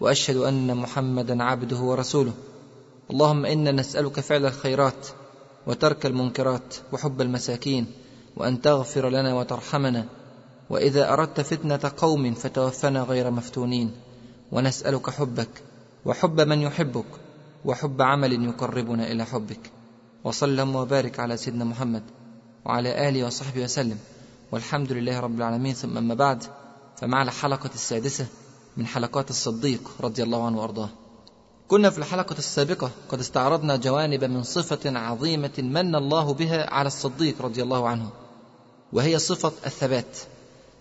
وأشهد أن محمدا عبده ورسوله. اللهم إنا نسألك فعل الخيرات وترك المنكرات وحب المساكين وأن تغفر لنا وترحمنا. وإذا أردت فتنة قوم فتوفنا غير مفتونين. ونسألك حبك وحب من يحبك وحب عمل يقربنا إلى حبك. وسلم وبارك على سيدنا محمد وعلى آله وصحبه وسلم. والحمد لله رب العالمين. ثم أما بعد فمع الحلقة السادسة من حلقات الصديق رضي الله عنه وأرضاه. كنا في الحلقة السابقة قد استعرضنا جوانب من صفة عظيمة من الله بها على الصديق رضي الله عنه. وهي صفة الثبات.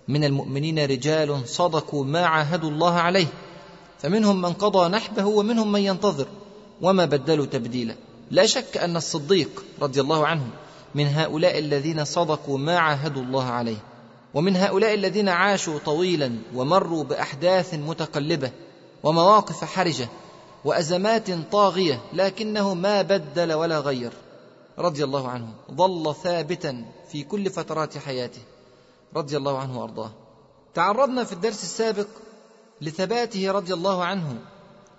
من المؤمنين رجال صدقوا ما عاهدوا الله عليه. فمنهم من قضى نحبه ومنهم من ينتظر وما بدلوا تبديلا. لا شك أن الصديق رضي الله عنه من هؤلاء الذين صدقوا ما عاهدوا الله عليه. ومن هؤلاء الذين عاشوا طويلا ومروا بأحداث متقلبة ومواقف حرجة وأزمات طاغية لكنه ما بدل ولا غير. رضي الله عنه. ظل ثابتا في كل فترات حياته. رضي الله عنه وأرضاه. تعرضنا في الدرس السابق لثباته رضي الله عنه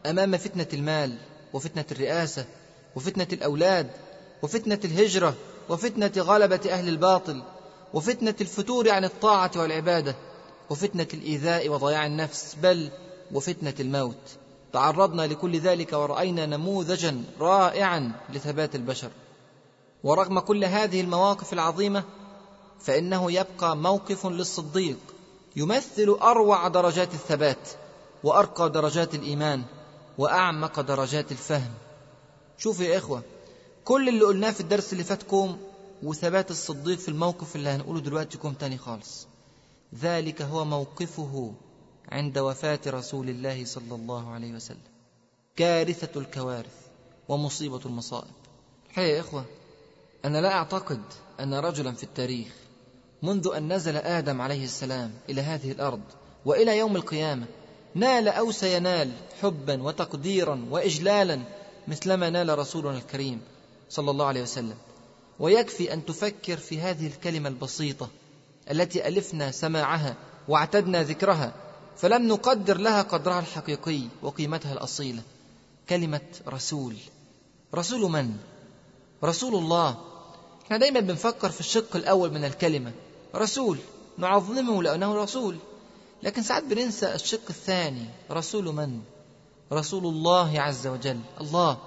أمام فتنة المال وفتنة الرئاسة وفتنة الأولاد وفتنة الهجرة وفتنة غلبة أهل الباطل وفتنة الفتور عن الطاعة والعبادة وفتنة الإيذاء وضياع النفس بل وفتنة الموت. تعرضنا لكل ذلك ورأينا نموذجا رائعا لثبات البشر. ورغم كل هذه المواقف العظيمة فإنه يبقى موقف للصديق يمثل أروع درجات الثبات وأرقى درجات الإيمان وأعمق درجات الفهم. شوفوا يا إخوة كل اللي قلناه في الدرس اللي فاتكم وثبات الصديق في الموقف اللي هنقوله دلوقتي كوم تاني خالص. ذلك هو موقفه عند وفاة رسول الله صلى الله عليه وسلم. كارثة الكوارث ومصيبة المصائب. الحقيقة يا إخوة أنا لا أعتقد أن رجلا في التاريخ منذ أن نزل آدم عليه السلام إلى هذه الأرض وإلى يوم القيامة نال أو سينال حبا وتقديرا وإجلالا مثلما نال رسولنا الكريم صلى الله عليه وسلم. ويكفي أن تفكر في هذه الكلمة البسيطة التي ألفنا سماعها واعتدنا ذكرها فلم نقدر لها قدرها الحقيقي وقيمتها الأصيلة. كلمة رسول. رسول من؟ رسول الله. إحنا دايما بنفكر في الشق الأول من الكلمة. رسول. نعظمه لأنه رسول. لكن ساعات بننسى الشق الثاني. رسول من؟ رسول الله عز وجل. الله.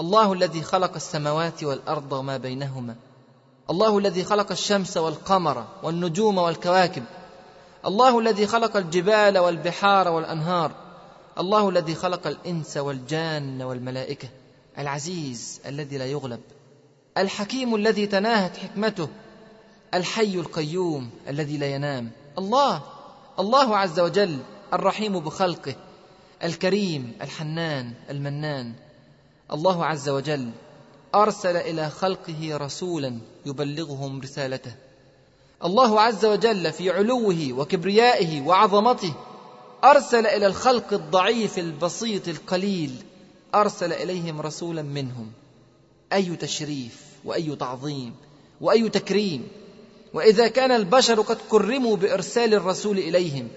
الله الذي خلق السماوات والأرض وما بينهما. الله الذي خلق الشمس والقمر والنجوم والكواكب. الله الذي خلق الجبال والبحار والأنهار. الله الذي خلق الإنس والجان والملائكة. العزيز الذي لا يغلب. الحكيم الذي تناهت حكمته. الحي القيوم الذي لا ينام. الله. الله عز وجل الرحيم بخلقه. الكريم الحنان المنان. الله عز وجل أرسل إلى خلقه رسولا يبلغهم رسالته. الله عز وجل في علوه وكبريائه وعظمته أرسل إلى الخلق الضعيف البسيط القليل أرسل إليهم رسولا منهم. أي تشريف وأي تعظيم وأي تكريم؟ وإذا كان البشر قد كرموا بإرسال الرسول إليهم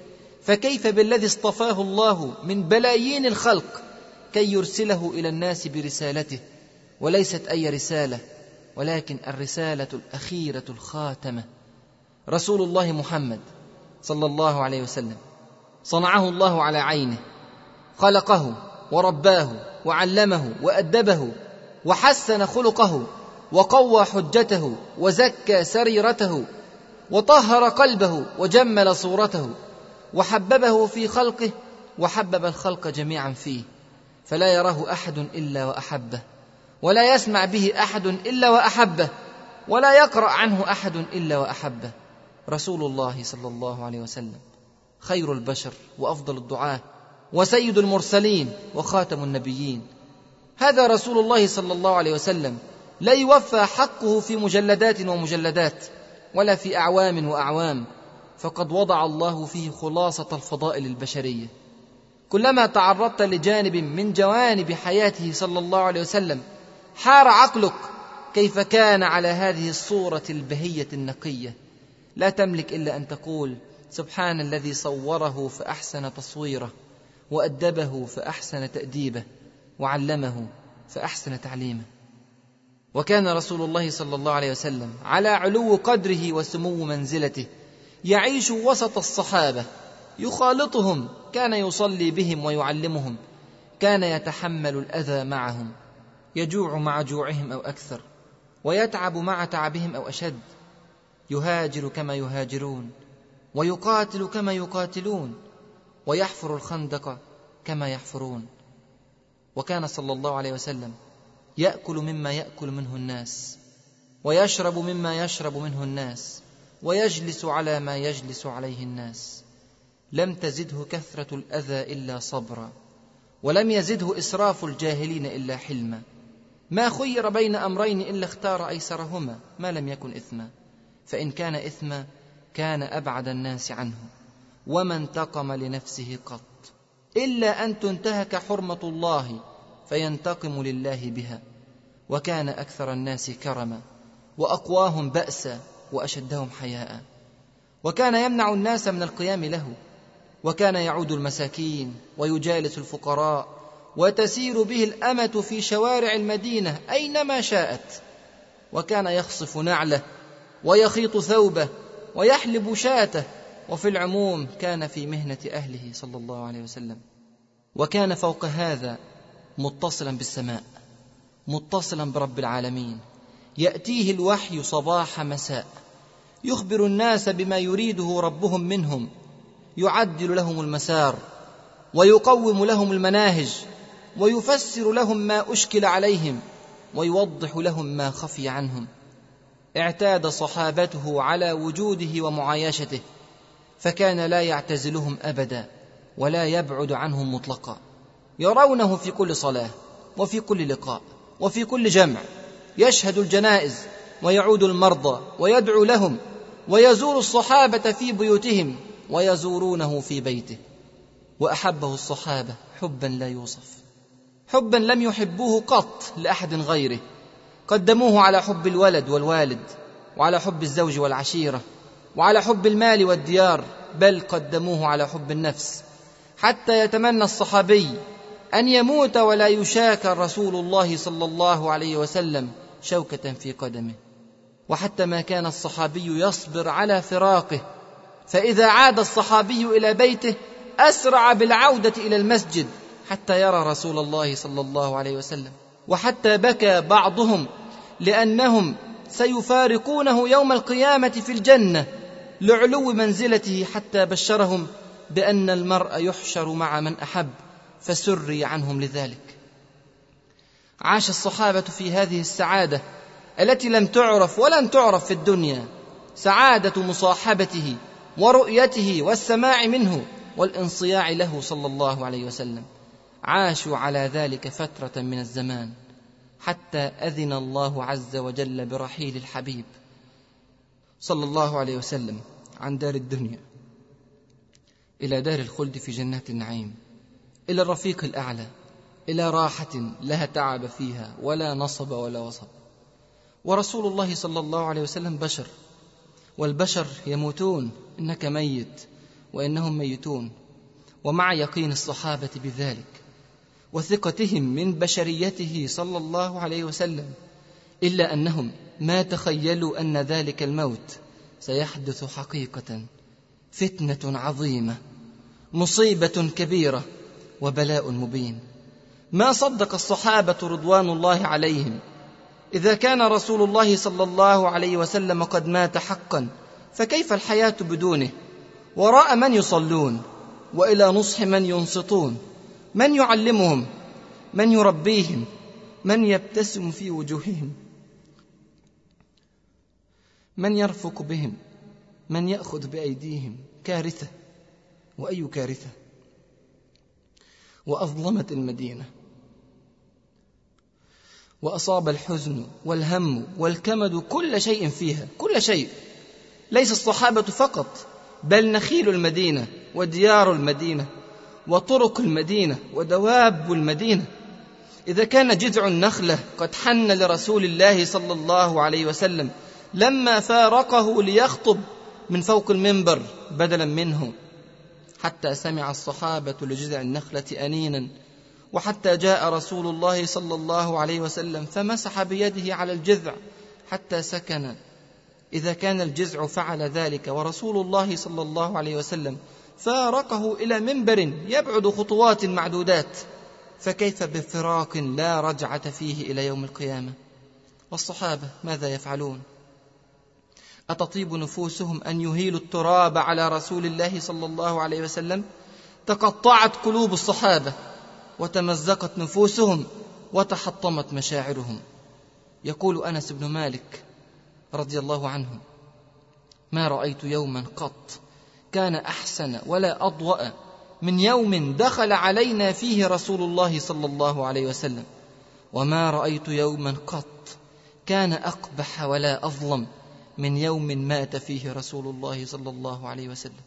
فكيف بالذي اصطفاه الله من بلايين الخلق كي يرسله إلى الناس برسالته وليست أي رسالة ولكن الرسالة الأخيرة الخاتمة. رسول الله محمد صلى الله عليه وسلم صنعه الله على عينه خلقه ورباه وعلمه وأدبه وحسن خلقه وقوى حجته وزكى سريرته وطهر قلبه وجمل صورته وحببه في خلقه وحبب الخلق جميعا فيه. فلا يراه أحد إلا وأحبه ولا يسمع به أحد إلا وأحبه ولا يقرأ عنه أحد إلا وأحبه. رسول الله صلى الله عليه وسلم خير البشر وأفضل الدعاة وسيد المرسلين وخاتم النبيين. هذا رسول الله صلى الله عليه وسلم لا يوفى حقه في مجلدات ومجلدات ولا في أعوام وأعوام فقد وضع الله فيه خلاصة الفضائل البشرية. كلما تعرضت لجانب من جوانب حياته صلى الله عليه وسلم حار عقلك كيف كان على هذه الصورة البهية النقية. لا تملك إلا أن تقول سبحان الذي صوره فأحسن تصويره وأدبه فأحسن تأديبه وعلمه فأحسن تعليمه. وكان رسول الله صلى الله عليه وسلم على علو قدره وسمو منزلته يعيش وسط الصحابة يخالطهم كان يصلي بهم ويعلمهم كان يتحمل الأذى معهم يجوع مع جوعهم أو أكثر ويتعب مع تعبهم أو أشد يهاجر كما يهاجرون ويقاتل كما يقاتلون ويحفر الخندق كما يحفرون. وكان صلى الله عليه وسلم يأكل مما يأكل منه الناس ويشرب مما يشرب منه الناس ويجلس على ما يجلس عليه الناس. لم تزده كثرة الأذى إلا صبرا ولم يزده إسراف الجاهلين إلا حلما. ما خير بين أمرين إلا اختار أيسرهما ما لم يكن إثما. فإن كان إثما كان أبعد الناس عنه وما انتقم لنفسه قط. إلا أن تنتهك حرمة الله فينتقم لله بها. وكان أكثر الناس كرما وأقواهم بأسا وأشدهم حياء. وكان يمنع الناس من القيام له وكان يعود المساكين ويجالس الفقراء وتسير به الأمة في شوارع المدينة أينما شاءت. وكان يخصف نعله ويخيط ثوبه ويحلب شاته. وفي العموم كان في مهنة أهله صلى الله عليه وسلم. وكان فوق هذا متصلا بالسماء متصلا برب العالمين. يأتيه الوحي صباح مساء. يخبر الناس بما يريده ربهم منهم. يعدل لهم المسار ويقوم لهم المناهج ويفسر لهم ما أشكل عليهم ويوضح لهم ما خفي عنهم. اعتاد صحابته على وجوده ومعايشته فكان لا يعتزلهم أبدا ولا يبعد عنهم مطلقا. يرونه في كل صلاة وفي كل لقاء وفي كل جمع. يشهد الجنائز ويعود المرضى ويدعو لهم ويزور الصحابة في بيوتهم. ويزورونه في بيته وأحبه الصحابة حبا لا يوصف. حبا لم يحبوه قط لأحد غيره. قدموه على حب الولد والوالد وعلى حب الزوج والعشيرة وعلى حب المال والديار بل قدموه على حب النفس. حتى يتمنى الصحابي أن يموت ولا يشاك رسول الله صلى الله عليه وسلم شوكة في قدمه. وحتى ما كان الصحابي يصبر على فراقه فإذا عاد الصحابي إلى بيته أسرع بالعودة إلى المسجد حتى يرى رسول الله صلى الله عليه وسلم. وحتى بكى بعضهم لأنهم سيفارقونه يوم القيامة في الجنة لعلو منزلته حتى بشرهم بأن المرء يحشر مع من أحب فسري عنهم لذلك. عاش الصحابة في هذه السعادة التي لم تعرف ولن تعرف في الدنيا سعادة مصاحبته ورؤيته والسماع منه والانصياع له صلى الله عليه وسلم. عاشوا على ذلك فترة من الزمان حتى أذن الله عز وجل برحيل الحبيب صلى الله عليه وسلم عن دار الدنيا إلى دار الخلد في جنات النعيم إلى الرفيق الأعلى إلى راحة لا تعب فيها ولا نصب ولا وصب. ورسول الله صلى الله عليه وسلم بشر والبشر يموتون إنك ميت وإنهم ميتون ومع يقين الصحابة بذلك وثقتهم من بشريته صلى الله عليه وسلم إلا أنهم ما تخيلوا أن ذلك الموت سيحدث حقيقة فتنة عظيمة مصيبة كبيرة وبلاء مبين. ما صدق الصحابة رضوان الله عليهم إذا كان رسول الله صلى الله عليه وسلم قد مات حقا فكيف الحياة بدونه؟ وراء من يصلون وإلى نصح من ينصتون. من يعلمهم؟ من يربيهم؟ من يبتسم في وجوههم؟ من يرفق بهم؟ من يأخذ بأيديهم؟ كارثة. وأي كارثة؟ وأظلمت المدينة. وأصاب الحزن والهم والكمد كل شيء فيها كل شيء. ليس الصحابة فقط بل نخيل المدينة وديار المدينة وطرق المدينة ودواب المدينة. إذا كان جذع النخلة قد حن لرسول الله صلى الله عليه وسلم لما فارقه ليخطب من فوق المنبر بدلا منه. حتى سمع الصحابة لجذع النخلة أنينا وحتى جاء رسول الله صلى الله عليه وسلم فمسح بيده على الجذع حتى سكن. إذا كان الجذع فعل ذلك ورسول الله صلى الله عليه وسلم فارقه إلى منبر يبعد خطوات معدودات فكيف بفراق لا رجعة فيه إلى يوم القيامة؟ والصحابة ماذا يفعلون؟ أتطيب نفوسهم أن يهيلوا التراب على رسول الله صلى الله عليه وسلم؟ تقطعت قلوب الصحابة وتمزقت نفوسهم وتحطمت مشاعرهم. يقول أنس بن مالك رضي الله عنه ما رأيت يوما قط كان أحسن ولا أضوأ من يوم دخل علينا فيه رسول الله صلى الله عليه وسلم. وما رأيت يوما قط كان أقبح ولا أظلم من يوم مات فيه رسول الله صلى الله عليه وسلم.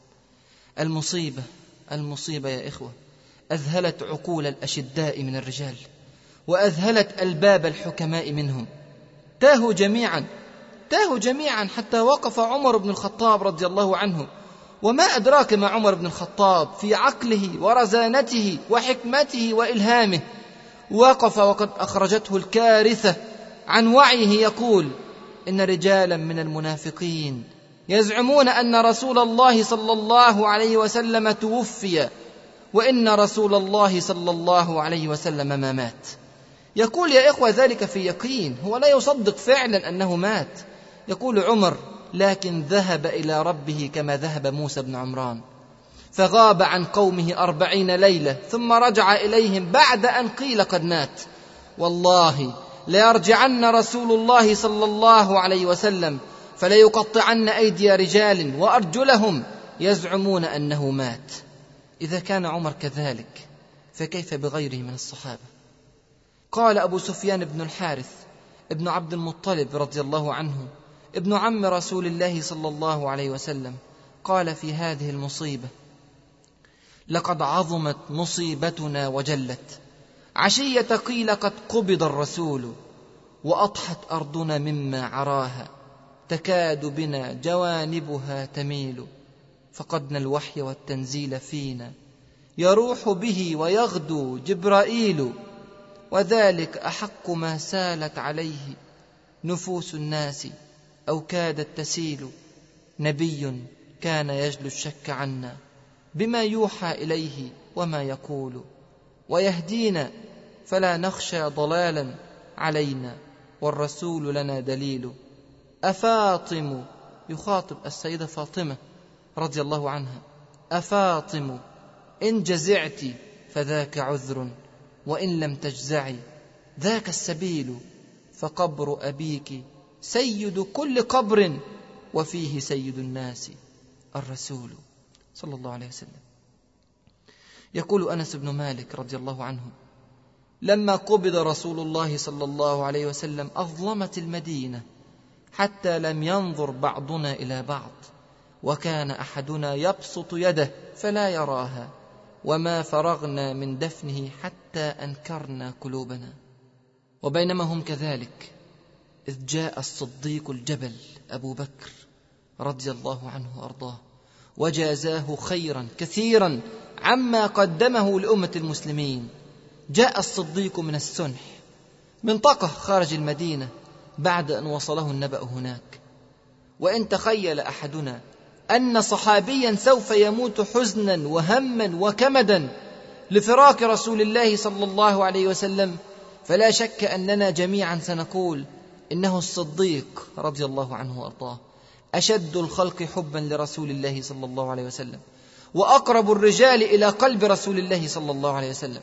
المصيبة المصيبة يا إخوة أذهلت عقول الأشداء من الرجال وأذهلت ألباب الحكماء منهم. تاهوا جميعا تاهوا جميعا حتى وقف عمر بن الخطاب رضي الله عنه. وما أدراك ما عمر بن الخطاب في عقله ورزانته وحكمته وإلهامه. وقف وقد أخرجته الكارثة عن وعيه يقول إن رجالا من المنافقين يزعمون أن رسول الله صلى الله عليه وسلم توفي وإن رسول الله صلى الله عليه وسلم ما مات. يقول يا إخوة ذلك في يقين. هو لا يصدق فعلا أنه مات. يقول عمر لكن ذهب إلى ربه كما ذهب موسى بن عمران. فغاب عن قومه أربعين ليلة ثم رجع إليهم بعد أن قيل قد مات. والله ليرجعن رسول الله صلى الله عليه وسلم فليقطعن أيدي رجال وأرجلهم يزعمون أنه مات. إذا كان عمر كذلك فكيف بغيره من الصحابة؟ قال أبو سفيان بن الحارث ابن عبد المطلب رضي الله عنه ابن عم رسول الله صلى الله عليه وسلم قال في هذه المصيبة لقد عظمت مصيبتنا وجلت. عشية قيل قد قبض الرسول واضحت أرضنا مما عراها. تكاد بنا جوانبها تميل. فقدنا الوحي والتنزيل فينا. يروح به ويغدو جبرائيل. وذلك أحق ما سالت عليه نفوس الناس. أو كادت تسيل نبي كان يجلو الشك عنا. بما يوحى إليه وما يقول. ويهدينا فلا نخشى ضلالا علينا. والرسول لنا دليل. أفاطم يخاطب السيدة فاطمة رضي الله عنها. أفاطم إن جزعت فذاك عذر وإن لم تجزعي ذاك السبيل فقبر أبيك سيد كل قبر وفيه سيد الناس الرسول صلى الله عليه وسلم. يقول أنس بن مالك رضي الله عنه لما قبض رسول الله صلى الله عليه وسلم أظلمت المدينة حتى لم ينظر بعضنا إلى بعض وكان أحدنا يبسط يده فلا يراها وما فرغنا من دفنه حتى أنكرنا قلوبنا. وبينما هم كذلك. إذ جاء الصديق الجبل أبو بكر رضي الله عنه وأرضاه وجازاه خيرا كثيرا عما قدمه لأمة المسلمين. جاء الصديق من السنح منطقه خارج المدينة بعد أن وصله النبأ هناك. وإن تخيل أحدنا أن صحابيا سوف يموت حزنا وهما وكمدا لفراق رسول الله صلى الله عليه وسلم فلا شك أننا جميعا سنقول إنه الصديق رضي الله عنه وأرضاه أشد الخلق حبا لرسول الله صلى الله عليه وسلم وأقرب الرجال إلى قلب رسول الله صلى الله عليه وسلم.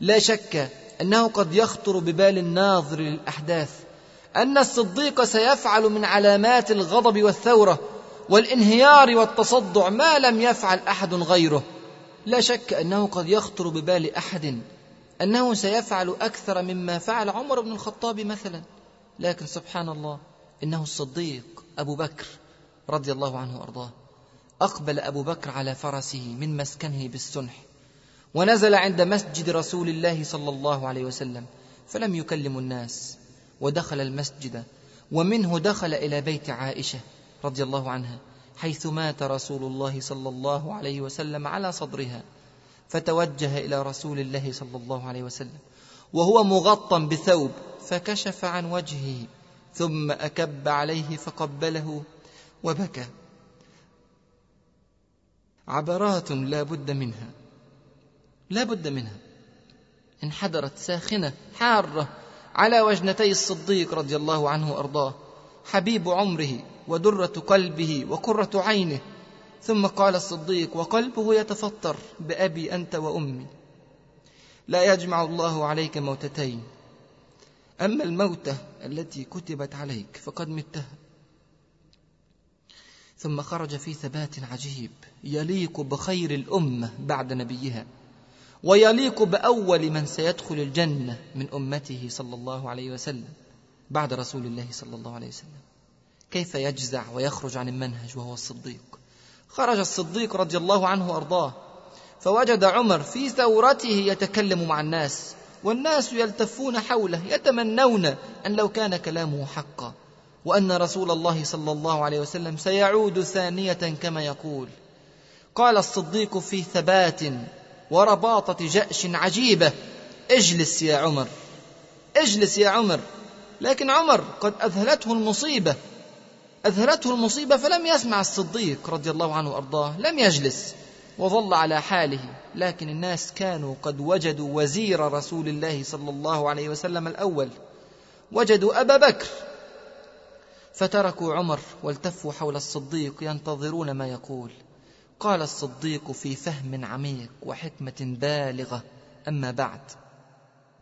لا شك أنه قد يخطر ببال الناظر للأحداث أن الصديق سيفعل من علامات الغضب والثورة والانهيار والتصدع ما لم يفعل أحد غيره. لا شك أنه قد يخطر ببال أحد أنه سيفعل أكثر مما فعل عمر بن الخطاب مثلا. لكن سبحان الله إنه الصديق أبو بكر رضي الله عنه وأرضاه. أقبل أبو بكر على فرسه من مسكنه بالسنح ونزل عند مسجد رسول الله صلى الله عليه وسلم فلم يكلم الناس ودخل المسجد ومنه دخل إلى بيت عائشة رضي الله عنها حيث مات رسول الله صلى الله عليه وسلم على صدرها فتوجه إلى رسول الله صلى الله عليه وسلم وهو مغطى بثوب. فكشف عن وجهه ثم أكب عليه فقبله وبكى. عبرات لا بد منها لا بد منها. انحدرت ساخنة حارة على وجنتي الصديق رضي الله عنه وأرضاه حبيب عمره ودرة قلبه وقرة عينه. ثم قال الصديق وقلبه يتفطر بأبي أنت وأمي. لا يجمع الله عليك موتتين. أما الموتة التي كتبت عليك فقد متها ثم خرج في ثبات عجيب يليق بخير الأمة بعد نبيها ويليق بأول من سيدخل الجنة من أمته صلى الله عليه وسلم بعد رسول الله صلى الله عليه وسلم. كيف يجزع ويخرج عن المنهج وهو الصديق؟ خرج الصديق رضي الله عنه وأرضاه فوجد عمر في ثورته يتكلم مع الناس والناس يلتفون حوله يتمنون أن لو كان كلامه حقا وأن رسول الله صلى الله عليه وسلم سيعود ثانية كما يقول قال الصديق في ثبات ورباطة جأش عجيبة اجلس يا عمر اجلس يا عمر لكن عمر قد أذهلته المصيبة أذهلته المصيبة فلم يسمع الصديق رضي الله عنه وأرضاه لم يجلس. وظل على حاله لكن الناس كانوا قد وجدوا وزير رسول الله صلى الله عليه وسلم الأول وجدوا أبا بكر. فتركوا عمر والتفوا حول الصديق ينتظرون ما يقول. قال الصديق في فهم عميق وحكمة بالغة أما بعد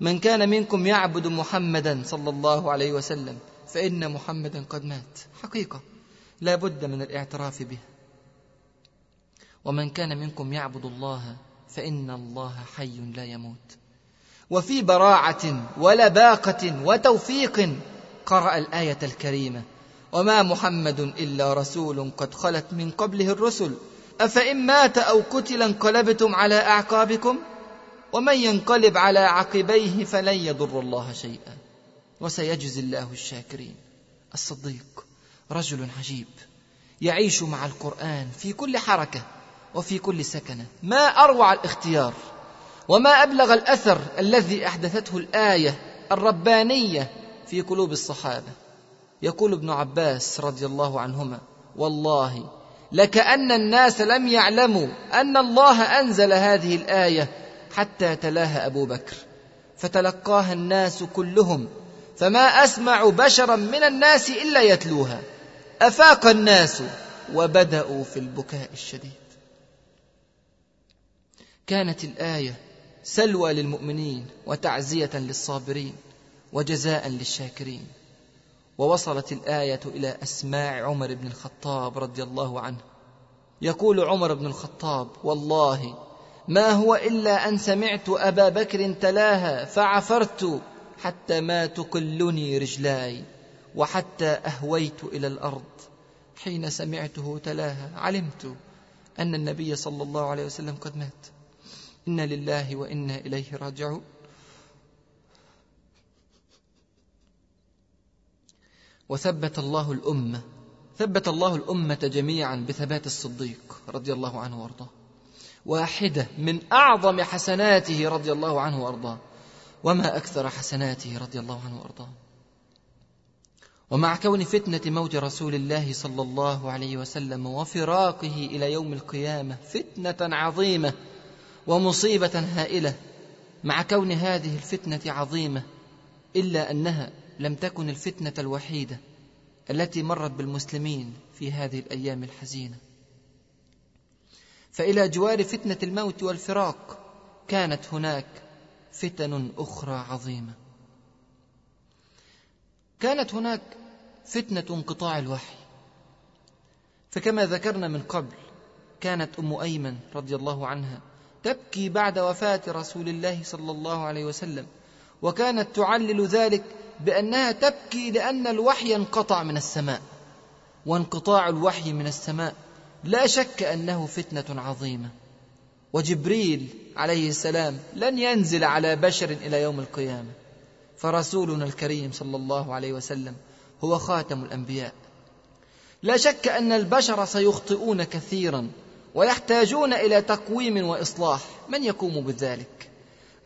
من كان منكم يعبد محمدا صلى الله عليه وسلم فإن محمدا قد مات. حقيقة لا بد من الاعتراف به. ومن كان منكم يعبد الله فإن الله حي لا يموت. وفي براعة ولباقة وتوفيق قرأ الآية الكريمة وما محمد إلا رسول قد خلت من قبله الرسل. أفإن مات أو قتل انقلبتم على أعقابكم؟ ومن ينقلب على عقبيه فلن يضر الله شيئا. وسيجزي الله الشاكرين. الصديق رجل عجيب يعيش مع القرآن في كل حركة. وفي كل سكنة. ما أروع الاختيار وما أبلغ الأثر الذي أحدثته الآية الربانية في قلوب الصحابة. يقول ابن عباس رضي الله عنهما والله لكأن الناس لم يعلموا أن الله أنزل هذه الآية حتى تلاها أبو بكر فتلقاها الناس كلهم فما أسمع بشرا من الناس إلا يتلوها. أفاق الناس وبدأوا في البكاء الشديد. كانت الآية سلوى للمؤمنين وتعزية للصابرين وجزاء للشاكرين. ووصلت الآية إلى أسماع عمر بن الخطاب رضي الله عنه. يقول عمر بن الخطاب والله ما هو إلا أن سمعت أبا بكر تلاها فعفرت حتى ما تقلني رجلاي وحتى أهويت إلى الأرض. حين سمعته تلاها علمت أن النبي صلى الله عليه وسلم قد مات. إنا لله وإنا إليه راجعون. وثبت الله الأمة ثبت الله الأمة جميعا بثبات الصديق رضي الله عنه وأرضاه. واحدة من أعظم حسناته رضي الله عنه وأرضاه. وما أكثر حسناته رضي الله عنه وأرضاه. ومع كون فتنة موت رسول الله صلى الله عليه وسلم وفراقه إلى يوم القيامة فتنة عظيمة. ومصيبة هائلة مع كون هذه الفتنة عظيمة إلا أنها لم تكن الفتنة الوحيدة التي مرت بالمسلمين في هذه الأيام الحزينة. فإلى جوار فتنة الموت والفراق كانت هناك فتن أخرى عظيمة. كانت هناك فتنة انقطاع الوحي. فكما ذكرنا من قبل كانت أم أيمن رضي الله عنها تبكي بعد وفاة رسول الله صلى الله عليه وسلم وكانت تعلل ذلك بأنها تبكي لأن الوحي انقطع من السماء. وانقطاع الوحي من السماء لا شك أنه فتنة عظيمة. وجبريل عليه السلام لن ينزل على بشر إلى يوم القيامة. فرسولنا الكريم صلى الله عليه وسلم هو خاتم الأنبياء. لا شك أن البشر سيخطئون كثيرا. ويحتاجون إلى تقويم وإصلاح. من يقوم بذلك؟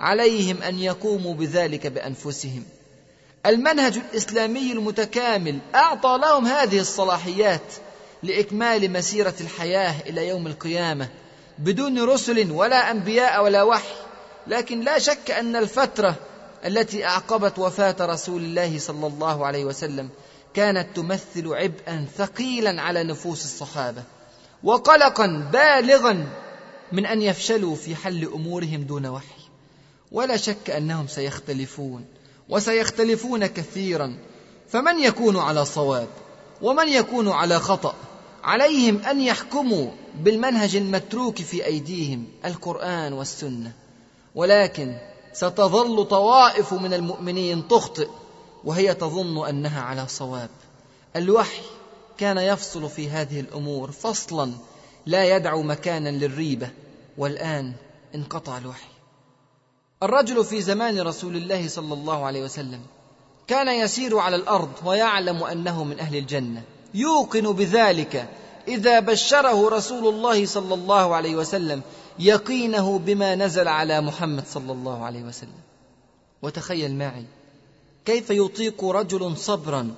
عليهم أن يقوموا بذلك بأنفسهم. المنهج الإسلامي المتكامل أعطى لهم هذه الصلاحيات لإكمال مسيرة الحياة إلى يوم القيامة بدون رسل ولا أنبياء ولا وحي. لكن لا شك أن الفترة التي أعقبت وفاة رسول الله صلى الله عليه وسلم كانت تمثل عبئا ثقيلا على نفوس الصحابة. وقلقا بالغا من أن يفشلوا في حل أمورهم دون وحي. ولا شك أنهم سيختلفون وسيختلفون كثيرا. فمن يكون على صواب؟ ومن يكون على خطأ؟ عليهم أن يحكموا بالمنهج المتروك في أيديهم القرآن والسنة. ولكن ستظل طوائف من المؤمنين تخطئ وهي تظن أنها على صواب. الوحي كان يفصل في هذه الأمور فصلا لا يدع مكانا للريبة. والآن انقطع الوحي. الرجل في زمان رسول الله صلى الله عليه وسلم كان يسير على الأرض ويعلم أنه من أهل الجنة. يوقن بذلك إذا بشره رسول الله صلى الله عليه وسلم يقينه بما نزل على محمد صلى الله عليه وسلم. وتخيل معي كيف يطيق رجل صبرا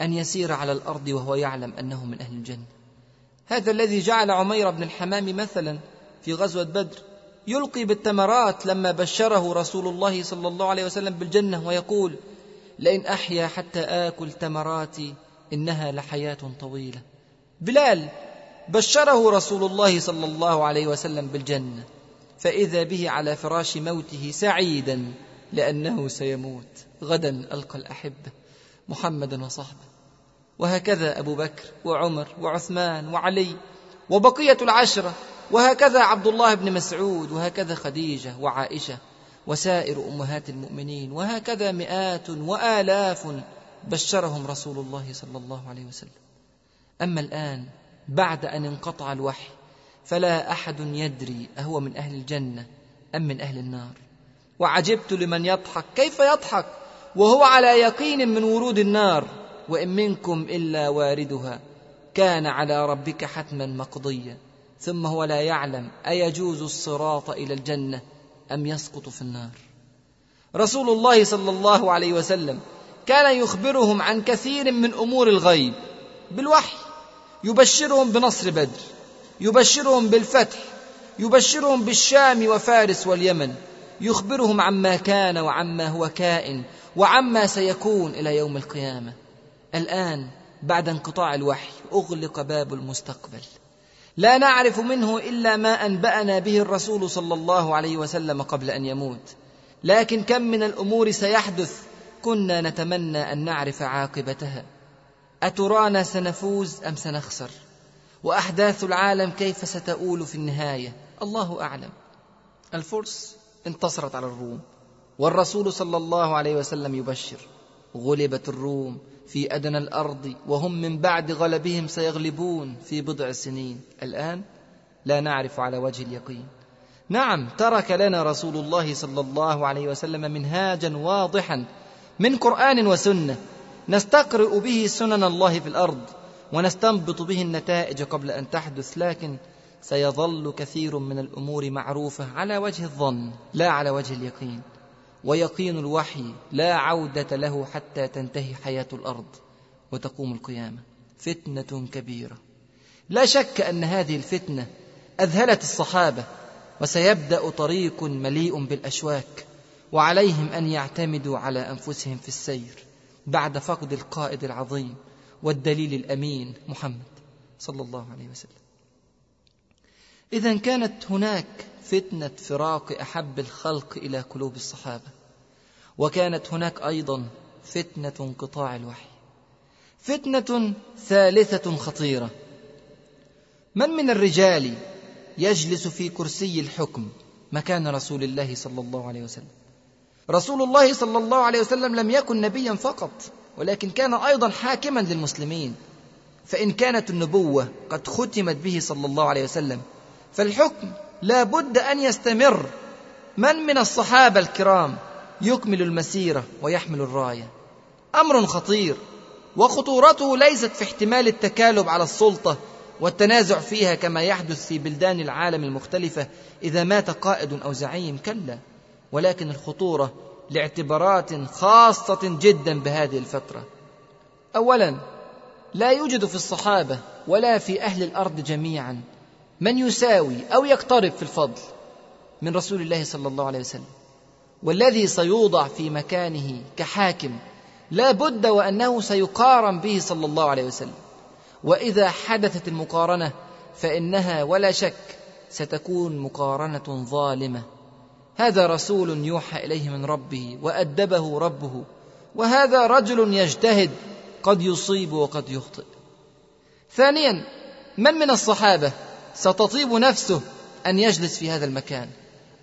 أن يسير على الأرض وهو يعلم أنه من أهل الجنة. هذا الذي جعل عمير بن الحمام مثلا في غزوة بدر يلقي بالتمرات لما بشره رسول الله صلى الله عليه وسلم بالجنة ويقول لئن أحيا حتى آكل تمراتي إنها لحياة طويلة. بلال بشره رسول الله صلى الله عليه وسلم بالجنة فإذا به على فراش موته سعيدا لأنه سيموت. غدا ألقى الأحبة. محمدا وصحبه. وهكذا أبو بكر وعمر وعثمان وعلي وبقية العشرة. وهكذا عبد الله بن مسعود. وهكذا خديجة وعائشة. وسائر أمهات المؤمنين. وهكذا مئات وآلاف بشرهم رسول الله صلى الله عليه وسلم. أما الآن بعد أن انقطع الوحي فلا أحد يدري أهو من أهل الجنة أم من أهل النار. وعجبت لمن يضحك. كيف يضحك؟ وهو على يقين من ورود النار وإن منكم إلا واردها. كان على ربك حتما مقضيا. ثم هو لا يعلم أيجوز الصراط إلى الجنة أم يسقط في النار. رسول الله صلى الله عليه وسلم كان يخبرهم عن كثير من أمور الغيب بالوحي. يبشرهم بنصر بدر يبشرهم بالفتح يبشرهم بالشام وفارس واليمن. يخبرهم عما كان وعما هو كائن. وعما سيكون إلى يوم القيامة. الآن بعد انقطاع الوحي أغلق باب المستقبل. لا نعرف منه إلا ما أنبأنا به الرسول صلى الله عليه وسلم قبل أن يموت. لكن كم من الأمور سيحدث كنا نتمنى أن نعرف عاقبتها. أترانا سنفوز أم سنخسر؟ وأحداث العالم كيف ستؤول في النهاية؟ الله أعلم. الفرس انتصرت على الروم. والرسول صلى الله عليه وسلم يبشر غلبت الروم في أدنى الأرض وهم من بعد غلبهم سيغلبون في بضع سنين. الآن لا نعرف على وجه اليقين. نعم ترك لنا رسول الله صلى الله عليه وسلم منهاجا واضحا من قرآن وسنة. نستقرئ به سنن الله في الأرض ونستنبط به النتائج قبل أن تحدث لكن سيظل كثير من الأمور معروفة على وجه الظن لا على وجه اليقين. ويقين الوحي لا عودة له حتى تنتهي حياة الأرض وتقوم القيامة. فتنة كبيرة. لا شك أن هذه الفتنة أذهلت الصحابة وسيبدأ طريق مليء بالأشواك وعليهم أن يعتمدوا على أنفسهم في السير بعد فقد القائد العظيم والدليل الأمين محمد صلى الله عليه وسلم. اذا كانت هناك فتنة فراق أحب الخلق إلى قلوب الصحابة. وكانت هناك أيضا فتنة انقطاع الوحي. فتنة ثالثة خطيرة. من من الرجال يجلس في كرسي الحكم؟ مكان رسول الله صلى الله عليه وسلم. رسول الله صلى الله عليه وسلم لم يكن نبيا فقط ولكن كان أيضا حاكما للمسلمين. فإن كانت النبوة قد ختمت به صلى الله عليه وسلم فالحكم لا بد أن يستمر. من من الصحابة الكرام يكمل المسيرة ويحمل الراية. أمر خطير وخطورته ليست في احتمال التكالب على السلطة والتنازع فيها كما يحدث في بلدان العالم المختلفة إذا مات قائد أو زعيم كلا. ولكن الخطورة لاعتبارات خاصة جدا بهذه الفترة. اولا لا يوجد في الصحابة ولا في أهل الأرض جميعا من يساوي أو يقترب في الفضل من رسول الله صلى الله عليه وسلم. والذي سيوضع في مكانه كحاكم لا بد وأنه سيقارن به صلى الله عليه وسلم. وإذا حدثت المقارنة فإنها ولا شك ستكون مقارنة ظالمة. هذا رسول يوحى إليه من ربه وأدبه ربه وهذا رجل يجتهد قد يصيب وقد يخطئ. ثانيا من من الصحابة ستطيب نفسه أن يجلس في هذا المكان؟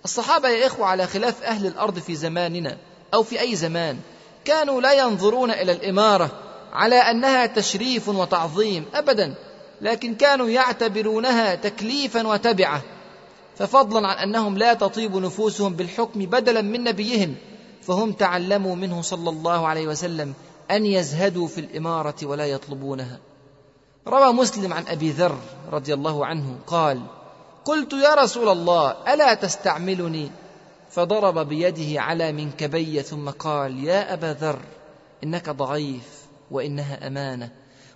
الصحابة يا إخوة على خلاف أهل الأرض في زماننا أو في أي زمان كانوا لا ينظرون إلى الإمارة على أنها تشريف وتعظيم ابدا لكن كانوا يعتبرونها تكليفا وتبعة ففضلا عن أنهم لا تطيب نفوسهم بالحكم بدلا من نبيهم فهم تعلموا منه صلى الله عليه وسلم أن يزهدوا في الإمارة ولا يطلبونها. روى مسلم عن أبي ذر رضي الله عنه قال قلت يا رسول الله ألا تستعملني؟ فضرب بيده على منكبي ثم قال يا أبا ذر إنك ضعيف وإنها أمانة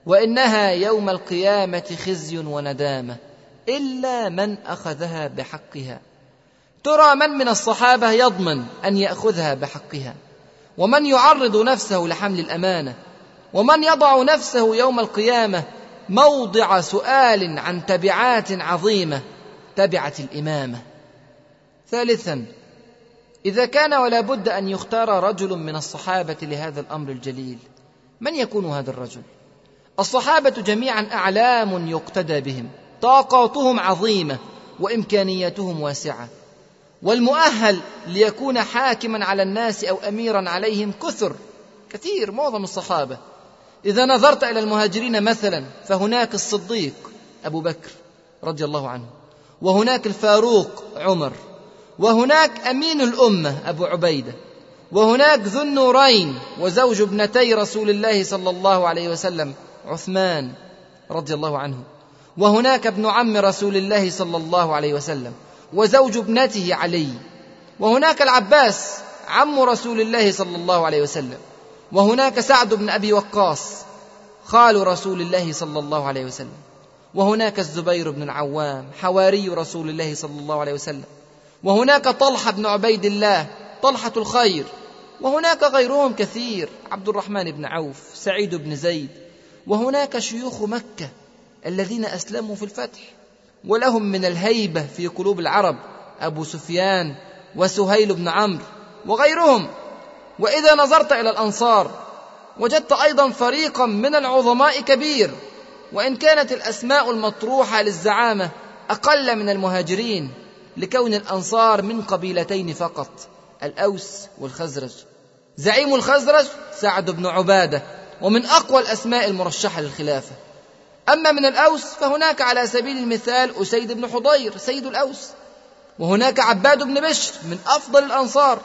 وإنها يوم القيامة خزي وندامة إلا من أخذها بحقها. ترى من من الصحابة يضمن أن يأخذها بحقها؟ ومن يعرض نفسه لحمل الأمانة؟ ومن يضع نفسه يوم القيامة موضع سؤال عن تبعات عظيمة؟ تبعه الإمامة. ثالثا إذا كان ولا بد أن يختار رجل من الصحابة لهذا الأمر الجليل. من يكون هذا الرجل؟ الصحابة جميعا أعلام يقتدى بهم طاقاتهم عظيمة وإمكانياتهم واسعة. والمؤهل ليكون حاكما على الناس أو اميرا عليهم كثر كثير معظم الصحابة. إذا نظرت إلى المهاجرين مثلا فهناك الصديق أبو بكر رضي الله عنه. وهناك الفاروق عمر وهناك أمين الأمة أبو عبيدة وهناك ذو النورين وزوج ابنتي رسول الله صلى الله عليه وسلم عثمان رضي الله عنه وهناك ابن عم رسول الله صلى الله عليه وسلم وزوج ابنته علي وهناك العباس عم رسول الله صلى الله عليه وسلم وهناك سعد بن أبي وقاص خال رسول الله صلى الله عليه وسلم. وهناك الزبير بن العوام حواري رسول الله صلى الله عليه وسلم. وهناك طلحة بن عبيد الله طلحة الخير. وهناك غيرهم كثير عبد الرحمن بن عوف سعيد بن زيد. وهناك شيوخ مكة الذين أسلموا في الفتح. ولهم من الهيبة في قلوب العرب أبو سفيان وسهيل بن عمرو وغيرهم. وإذا نظرت إلى الأنصار وجدت أيضا فريقا من العظماء كبير. وإن كانت الأسماء المطروحة للزعامة أقل من المهاجرين لكون الأنصار من قبيلتين فقط الأوس والخزرج. زعيم الخزرج سعد بن عبادة ومن أقوى الأسماء المرشحة للخلافة. أما من الأوس فهناك على سبيل المثال أسيد بن حضير سيد الأوس. وهناك عباد بن بشر من أفضل الأنصار.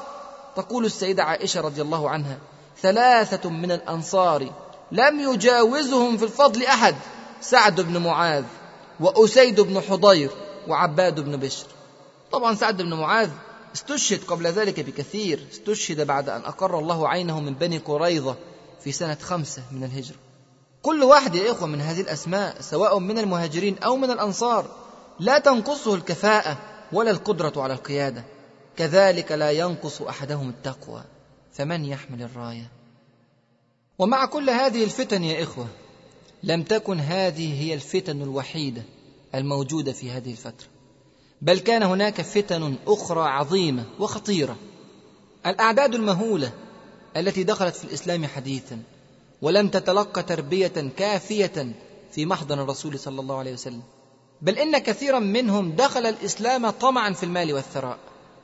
تقول السيدة عائشة رضي الله عنها ثلاثة من الأنصار لم يجاوزهم في الفضل أحد. سعد بن معاذ وأسيد بن حضير وعباد بن بشر. طبعا سعد بن معاذ استشهد قبل ذلك بكثير استشهد بعد أن أقر الله عينه من بني قريظة في سنة خمسة من الهجرة. كل واحد يا إخوة من هذه الأسماء سواء من المهاجرين أو من الأنصار لا تنقصه الكفاءة ولا القدرة على القيادة. كذلك لا ينقص أحدهم التقوى فمن يحمل الراية؟ ومع كل هذه الفتن يا إخوة لم تكن هذه هي الفتن الوحيدة الموجودة في هذه الفترة بل كان هناك فتن أخرى عظيمة وخطيرة الأعداد المهولة التي دخلت في الإسلام حديثا ولم تتلقى تربية كافية في محضن الرسول صلى الله عليه وسلم بل إن كثيرا منهم دخل الإسلام طمعا في المال والثراء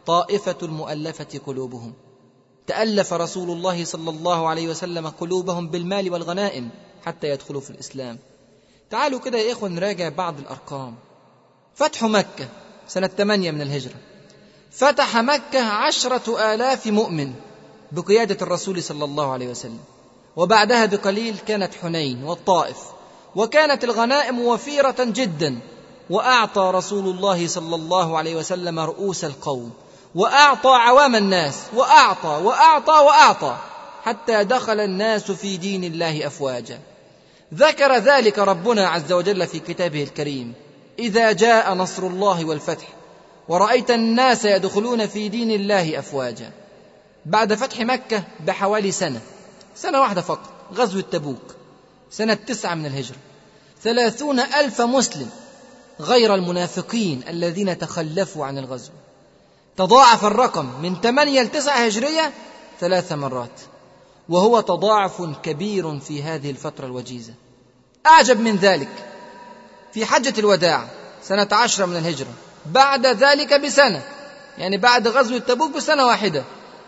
طائفة المؤلفة قلوبهم تألف رسول الله صلى الله عليه وسلم قلوبهم بالمال والغنائم حتى يدخلوا في الإسلام. تعالوا كده يا إخوة نراجع بعض الأرقام. فتح مكة سنة 8 من الهجرة. فتح مكة عشرة آلاف مؤمن بقيادة الرسول صلى الله عليه وسلم. وبعدها بقليل كانت حنين والطائف. وكانت الغنائم وفيرة جدا. وأعطى رسول الله صلى الله عليه وسلم رؤوس القوم. وأعطى عوام الناس. وأعطى وأعطى وأعطى. حتى دخل الناس في دين الله أفواجا. ذكر ذلك ربنا عز وجل في كتابه الكريم. إذا جاء نصر الله والفتح ورأيت الناس يدخلون في دين الله أفواجا. بعد فتح مكة بحوالي سنة سنة واحدة فقط غزوة تبوك سنة تسعة من الهجرة. ثلاثون ألف مسلم غير المنافقين الذين تخلفوا عن الغزو. تضاعف الرقم من ثمانية لتسعة هجرية ثلاث مرات وهو تضاعف كبير في هذه الفترة الوجيزة. أعجب من ذلك. في حجة الوداع سنة عشرة من الهجرة. بعد ذلك بسنة يعني بعد غزو تبوك بسنة واحدة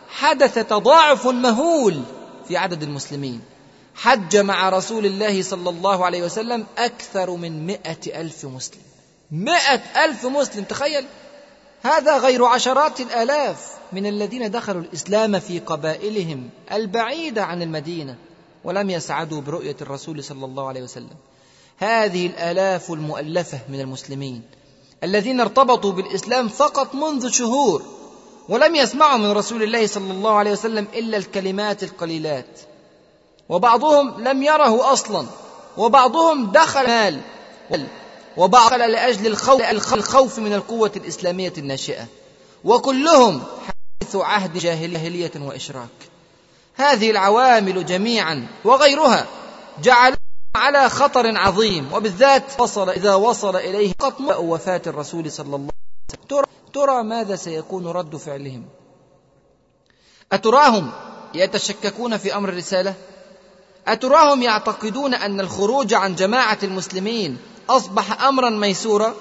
حدث تضاعف مهول في عدد المسلمين. حج مع رسول الله صلى الله عليه وسلم أكثر من مئة ألف مسلم. مئة ألف مسلم تخيل! هذا غير عشرات الآلاف من الذين دخلوا الإسلام في قبائلهم البعيدة عن المدينة. ولم يسعدوا برؤية الرسول صلى الله عليه وسلم. هذه الآلاف المؤلفة من المسلمين الذين ارتبطوا بالإسلام فقط منذ شهور ولم يسمعوا من رسول الله صلى الله عليه وسلم إلا الكلمات القليلات. وبعضهم لم يره أصلا وبعضهم دخل مال وبعض لأجل الخوف من القوة الإسلامية الناشئة. وكلهم حديث عهد جاهلية وإشراك. هذه العوامل جميعا وغيرها جعلوا على خطر عظيم وبالذات وصل إذا وصل إليه قط وفاة الرسول صلى الله عليه وسلم. ترى, ترى ماذا سيكون رد فعلهم؟ أتراهم يتشككون في أمر الرسالة؟ أتراهم يعتقدون أن الخروج عن جماعة المسلمين أصبح أمرا ميسورا؟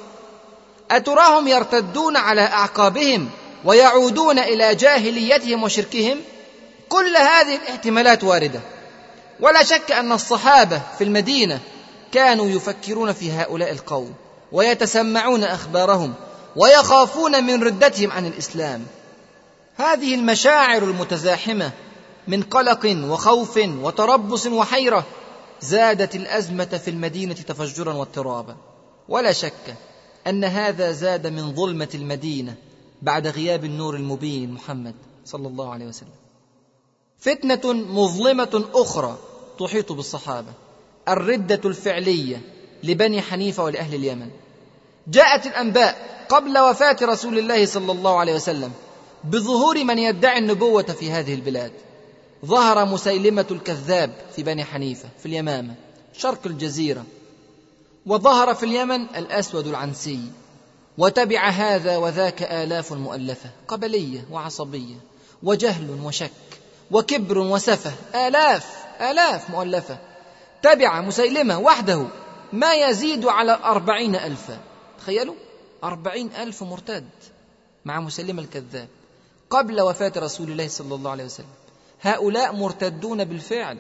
أتراهم يرتدون على أعقابهم ويعودون إلى جاهليتهم وشركهم؟ كل هذه الاحتمالات واردة. ولا شك أن الصحابة في المدينة كانوا يفكرون في هؤلاء القوم ويتسمعون أخبارهم ويخافون من ردتهم عن الإسلام. هذه المشاعر المتزاحمة من قلق وخوف وتربص وحيرة زادت الأزمة في المدينة تفجرا واضطرابا. ولا شك أن هذا زاد من ظلمة المدينة بعد غياب النور المبين محمد صلى الله عليه وسلم. فتنة مظلمة أخرى تحيط بالصحابة. الردة الفعلية لبني حنيفة ولأهل اليمن. جاءت الأنباء قبل وفاة رسول الله صلى الله عليه وسلم بظهور من يدعي النبوة في هذه البلاد. ظهر مسيلمة الكذاب في بني حنيفة في اليمامة شرق الجزيرة. وظهر في اليمن الأسود العنسي. وتبع هذا وذاك آلاف مؤلفة قبلية وعصبية وجهل وشك. وكبر وسفه. آلاف آلاف مؤلفة. تبع مسيلمة وحده ما يزيد على أربعين ألفا تخيلوا أربعين ألف مرتد مع مسيلمة الكذاب قبل وفاة رسول الله صلى الله عليه وسلم. هؤلاء مرتدون بالفعل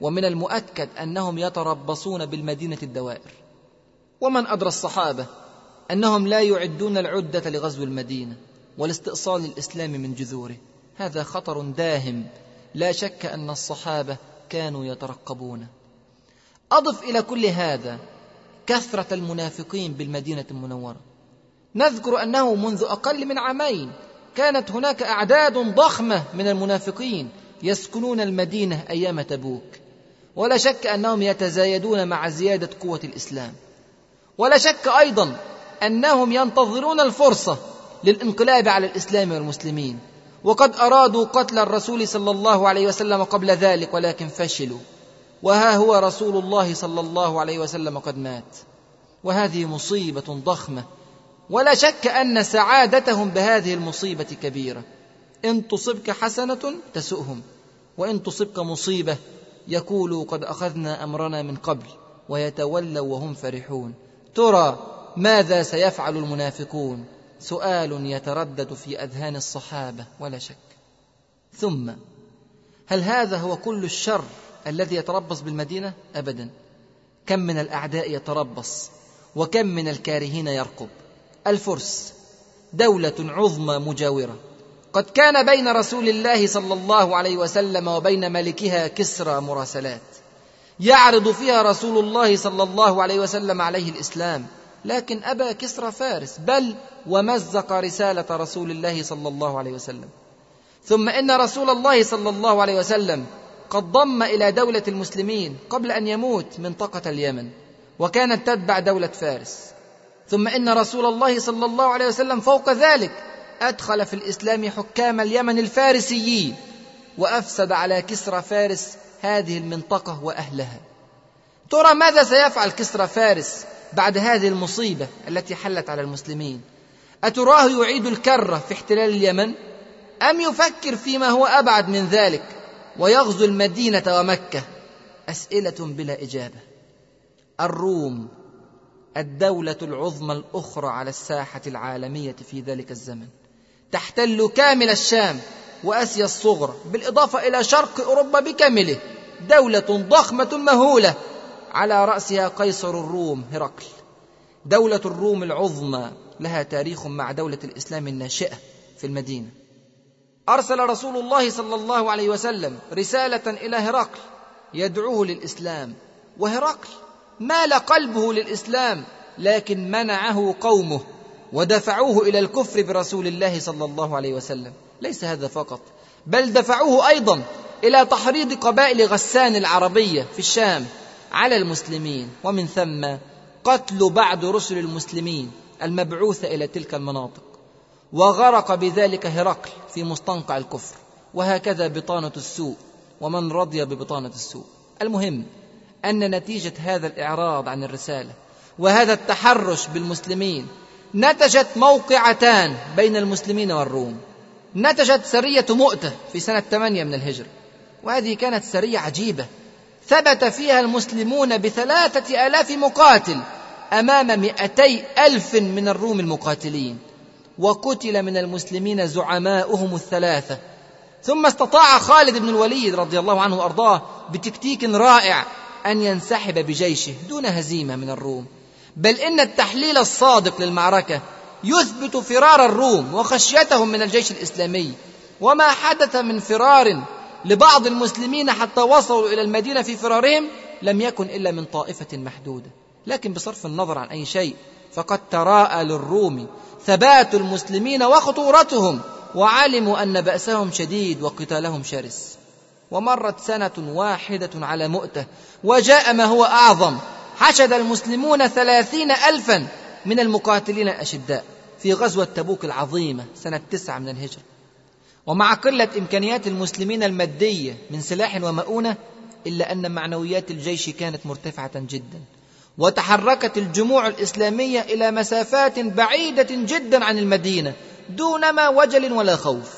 ومن المؤكد أنهم يتربصون بالمدينة الدوائر. ومن أدرى الصحابة أنهم لا يعدون العدة لغزو المدينة ولاستئصال الإسلام من جذوره. هذا خطر داهم. لا شك أن الصحابة كانوا يترقبونه أضف إلى كل هذا كثرة المنافقين بالمدينة المنورة. نذكر أنه منذ أقل من عامين كانت هناك أعداد ضخمة من المنافقين يسكنون المدينة أيام تبوك. ولا شك أنهم يتزايدون مع زيادة قوة الإسلام. ولا شك أيضا أنهم ينتظرون الفرصة للانقلاب على الإسلام والمسلمين. وقد أرادوا قتل الرسول صلى الله عليه وسلم قبل ذلك ولكن فشلوا. وها هو رسول الله صلى الله عليه وسلم قد مات. وهذه مصيبة ضخمة. ولا شك أن سعادتهم بهذه المصيبة كبيرة. إن تصبك حسنة تسؤهم وإن تصبك مصيبة يقولوا قد أخذنا أمرنا من قبل ويتولوا وهم فرحون. ترى ماذا سيفعل المنافقون؟ سؤال يتردد في أذهان الصحابة ولا شك. ثم هل هذا هو كل الشر الذي يتربص بالمدينة؟ ابدا. كم من الأعداء يتربص وكم من الكارهين يرقب الفرس دولة عظمى مجاورة. قد كان بين رسول الله صلى الله عليه وسلم وبين ملكها كسرى مراسلات. يعرض فيها رسول الله صلى الله عليه وسلم عليه الإسلام. لكن ابى كسرى فارس بل ومزق رسالة رسول الله صلى الله عليه وسلم. ثم إن رسول الله صلى الله عليه وسلم قد ضم إلى دولة المسلمين قبل أن يموت منطقة اليمن وكانت تتبع دولة فارس. ثم إن رسول الله صلى الله عليه وسلم فوق ذلك أدخل في الإسلام حكام اليمن الفارسيين وأفسد على كسرى فارس هذه المنطقة وأهلها. ترى ماذا سيفعل كسرى فارس بعد هذه المصيبة التي حلت على المسلمين. أتراه يعيد الكرة في احتلال اليمن؟ أم يفكر فيما هو أبعد من ذلك ويغزو المدينة ومكة؟ أسئلة بلا إجابة. الروم الدولة العظمى الأخرى على الساحة العالمية في ذلك الزمن. تحتل كامل الشام وأسيا الصغرى بالإضافة إلى شرق أوروبا بكامله دولة ضخمة مهولة على رأسها قيصر الروم هرقل. دولة الروم العظمى لها تاريخ مع دولة الإسلام الناشئة في المدينة. أرسل رسول الله صلى الله عليه وسلم رسالة إلى هرقل يدعوه للإسلام. وهرقل مال قلبه للإسلام لكن منعه قومه ودفعوه إلى الكفر برسول الله صلى الله عليه وسلم. ليس هذا فقط بل دفعوه أيضا إلى تحريض قبائل غسان العربية في الشام. على المسلمين ومن ثم قتل بعض رسل المسلمين المبعوثه إلى تلك المناطق. وغرق بذلك هرقل في مستنقع الكفر وهكذا بطانة السوء ومن رضي ببطانة السوء. المهم أن نتيجة هذا الإعراض عن الرسالة وهذا التحرش بالمسلمين نتجت موقعتان بين المسلمين والروم. نتجت سرية مؤتة في سنة 8 من الهجرة وهذه كانت سرية عجيبة. ثبت فيها المسلمون بثلاثة آلاف مقاتل أمام مئتي ألف من الروم المقاتلين وقتل من المسلمين زعماؤهم الثلاثة. ثم استطاع خالد بن الوليد رضي الله عنه وأرضاه بتكتيك رائع أن ينسحب بجيشه دون هزيمة من الروم. بل إن التحليل الصادق للمعركة يثبت فرار الروم وخشيتهم من الجيش الإسلامي وما حدث من فرار لبعض المسلمين حتى وصلوا إلى المدينة في فرارهم لم يكن إلا من طائفة محدودة. لكن بصرف النظر عن أي شيء فقد تراءى للروم ثبات المسلمين وخطورتهم وعلموا أن بأسهم شديد وقتالهم شرس. ومرت سنة واحدة على مؤتة وجاء ما هو أعظم حشد المسلمون ثلاثين ألفا من المقاتلين الأشداء في غزوة تبوك العظيمة سنة تسعة من الهجرة. ومع قلة إمكانيات المسلمين المادية من سلاح ومؤونة إلا أن معنويات الجيش كانت مرتفعة جدا وتحركت الجموع الإسلامية إلى مسافات بعيدة جدا عن المدينة دونما وجل ولا خوف.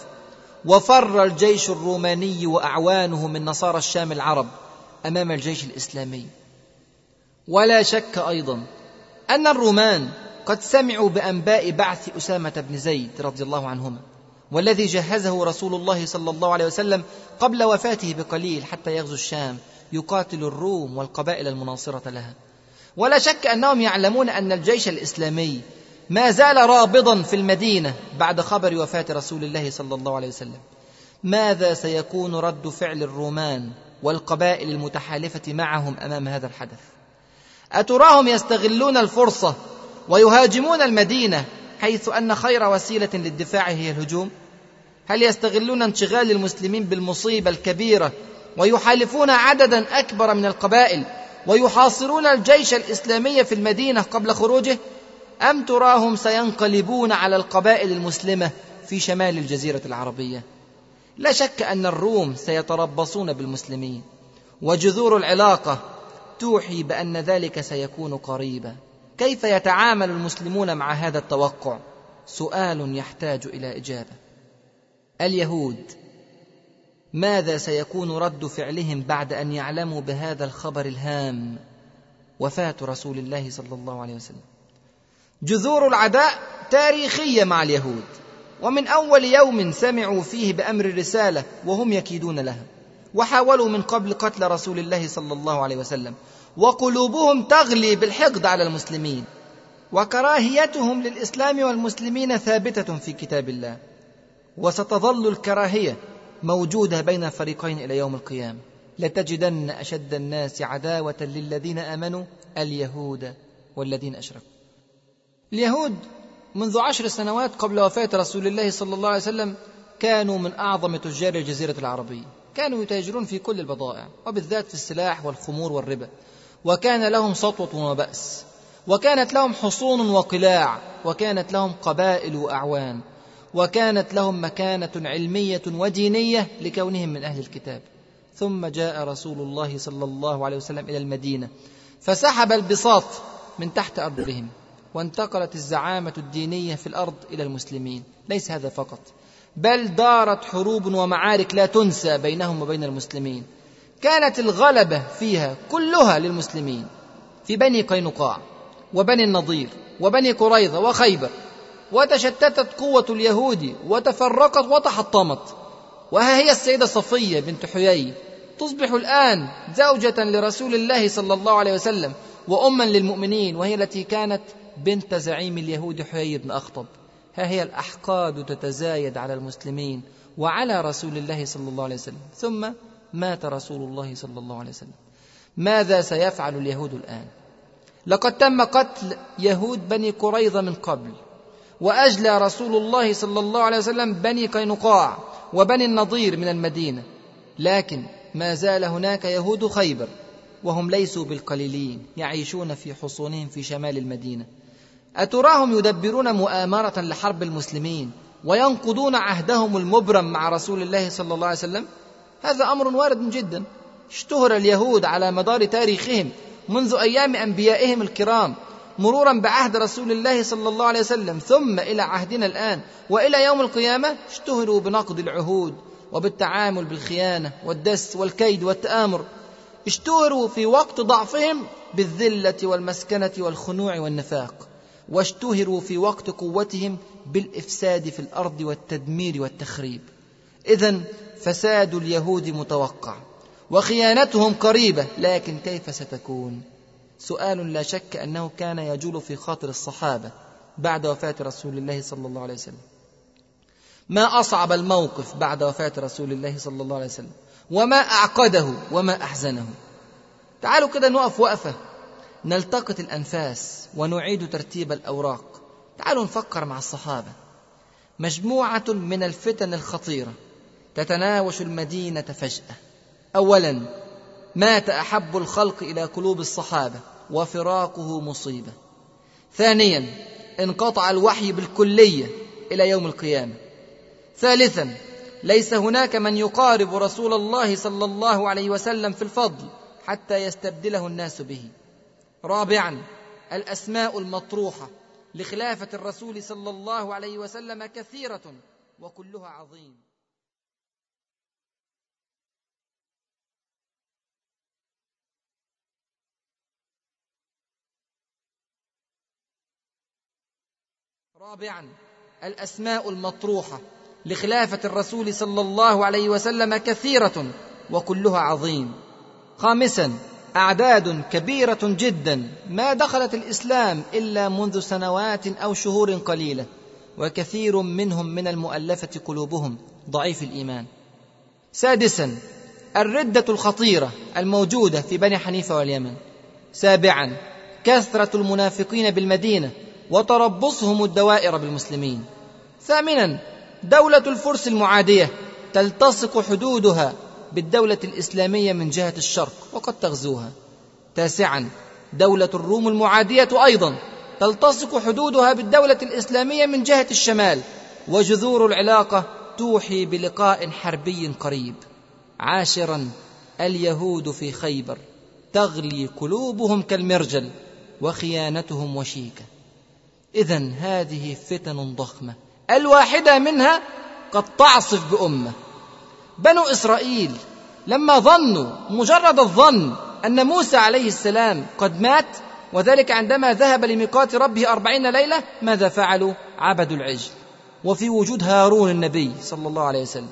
وفر الجيش الروماني وأعوانه من نصارى الشام العرب أمام الجيش الإسلامي. ولا شك أيضا أن الرومان قد سمعوا بأنباء بعث أسامة بن زيد رضي الله عنهما. والذي جهزه رسول الله صلى الله عليه وسلم قبل وفاته بقليل حتى يغزو الشام يقاتل الروم والقبائل المناصرة لها. ولا شك أنهم يعلمون أن الجيش الإسلامي ما زال رابضا في المدينة بعد خبر وفاة رسول الله صلى الله عليه وسلم. ماذا سيكون رد فعل الرومان والقبائل المتحالفة معهم أمام هذا الحدث؟ أتراهم يستغلون الفرصة ويهاجمون المدينة حيث أن خير وسيلة للدفاع هي الهجوم. هل يستغلون انشغال المسلمين بالمصيبة الكبيرة ويحالفون عددا أكبر من القبائل ويحاصرون الجيش الإسلامي في المدينة قبل خروجه؟ أم تراهم سينقلبون على القبائل المسلمة في شمال الجزيرة العربية؟ لا شك أن الروم سيتربصون بالمسلمين وجذور العلاقة توحي بأن ذلك سيكون قريبا. كيف يتعامل المسلمون مع هذا التوقع؟ سؤال يحتاج إلى إجابة. اليهود ماذا سيكون رد فعلهم بعد أن يعلموا بهذا الخبر الهام؟ وفاة رسول الله صلى الله عليه وسلم. جذور العداء تاريخية مع اليهود ومن أول يوم سمعوا فيه بأمر الرسالة وهم يكيدون لها. وحاولوا من قبل قتل رسول الله صلى الله عليه وسلم. وقلوبهم تغلي بالحقد على المسلمين وكراهيتهم للإسلام والمسلمين ثابتة في كتاب الله وستظل الكراهية موجودة بين الفريقين إلى يوم القيامة. لتجدن أشد الناس عداوة للذين آمنوا اليهود والذين أشركوا. اليهود منذ عشر سنوات قبل وفاة رسول الله صلى الله عليه وسلم كانوا من أعظم تجار الجزيرة العربية. كانوا يتاجرون في كل البضائع وبالذات في السلاح والخمور والربا. وكان لهم سطوة وبأس وكانت لهم حصون وقلاع وكانت لهم قبائل وأعوان وكانت لهم مكانة علمية ودينية لكونهم من أهل الكتاب. ثم جاء رسول الله صلى الله عليه وسلم إلى المدينة فسحب البساط من تحت ارجلهم وانتقلت الزعامة الدينية في الأرض إلى المسلمين. ليس هذا فقط بل دارت حروب ومعارك لا تنسى بينهم وبين المسلمين. كانت الغلبة فيها كلها للمسلمين في بني قينقاع وبني النضير وبني قريظة وخيبر وتشتتت قوة اليهود وتفرقت وتحطمت. وها هي السيدة صفية بنت حيي. تصبح الآن زوجة لرسول الله صلى الله عليه وسلم وأما للمؤمنين وهي التي كانت بنت زعيم اليهود حيي بن أخطب. ها هي الأحقاد تتزايد على المسلمين وعلى رسول الله صلى الله عليه وسلم. ثم مات رسول الله صلى الله عليه وسلم. ماذا سيفعل اليهود الآن؟ لقد تم قتل يهود بني قريظة من قبل وأجلى رسول الله صلى الله عليه وسلم بني قينقاع وبني النضير من المدينة. لكن ما زال هناك يهود خيبر وهم ليسوا بالقليلين يعيشون في حصونهم في شمال المدينة. أتراهم يدبرون مؤامرة لحرب المسلمين وينقضون عهدهم المبرم مع رسول الله صلى الله عليه وسلم؟ هذا أمر وارد جدا. اشتهر اليهود على مدار تاريخهم منذ أيام أنبيائهم الكرام مرورا بعهد رسول الله صلى الله عليه وسلم. ثم إلى عهدنا الآن وإلى يوم القيامة اشتهروا بنقض العهود وبالتعامل بالخيانة والدس والكيد والتآمر. اشتهروا في وقت ضعفهم بالذلة والمسكنة والخنوع والنفاق. واشتهروا في وقت قوتهم بالإفساد في الأرض والتدمير والتخريب. اذا فساد اليهود متوقع وخيانتهم قريبة لكن كيف ستكون؟ سؤال لا شك أنه كان يجول في خاطر الصحابة بعد وفاة رسول الله صلى الله عليه وسلم. ما أصعب الموقف بعد وفاة رسول الله صلى الله عليه وسلم؟ وما أعقده؟ وما أحزنه؟ تعالوا كده نقف وقفة. نلتقط الأنفاس ونعيد ترتيب الأوراق. تعالوا نفكر مع الصحابة. مجموعة من الفتن الخطيرة. تتناوش المدينة فجأة. اولا مات أحب الخلق إلى قلوب الصحابة وفراقه مصيبة. ثانيا انقطع الوحي بالكلية إلى يوم القيامة. ثالثا ليس هناك من يقارب رسول الله صلى الله عليه وسلم في الفضل حتى يستبدله الناس به. رابعا الأسماء المطروحة لخلافة الرسول صلى الله عليه وسلم كثيرة وكلها عظيم. رابعا الأسماء المطروحة لخلافة الرسول صلى الله عليه وسلم كثيرة وكلها عظيم. خامسا أعداد كبيرة جدا ما دخلت الإسلام إلا منذ سنوات أو شهور قليلة وكثير منهم من المؤلفة قلوبهم ضعيف الإيمان. سادسا الردة الخطيرة الموجودة في بني حنيفة واليمن. سابعا كثرة المنافقين بالمدينة وتربصهم الدوائر بالمسلمين. ثامنا دولة الفرس المعادية تلتصق حدودها بالدولة الإسلامية من جهة الشرق وقد تغزوها. تاسعا دولة الروم المعادية أيضا تلتصق حدودها بالدولة الإسلامية من جهة الشمال وجذور العلاقة توحي بلقاء حربي قريب. عاشرا اليهود في خيبر تغلي قلوبهم كالمرجل وخيانتهم وشيكة. اذا هذه فتن ضخمة. الواحدة منها قد تعصف بأمة. بنو إسرائيل لما ظنوا مجرد الظن أن موسى عليه السلام قد مات وذلك عندما ذهب لميقات ربه أربعين ليلة ماذا فعلوا؟ عبدوا العجل. وفي وجود هارون النبي صلى الله عليه وسلم.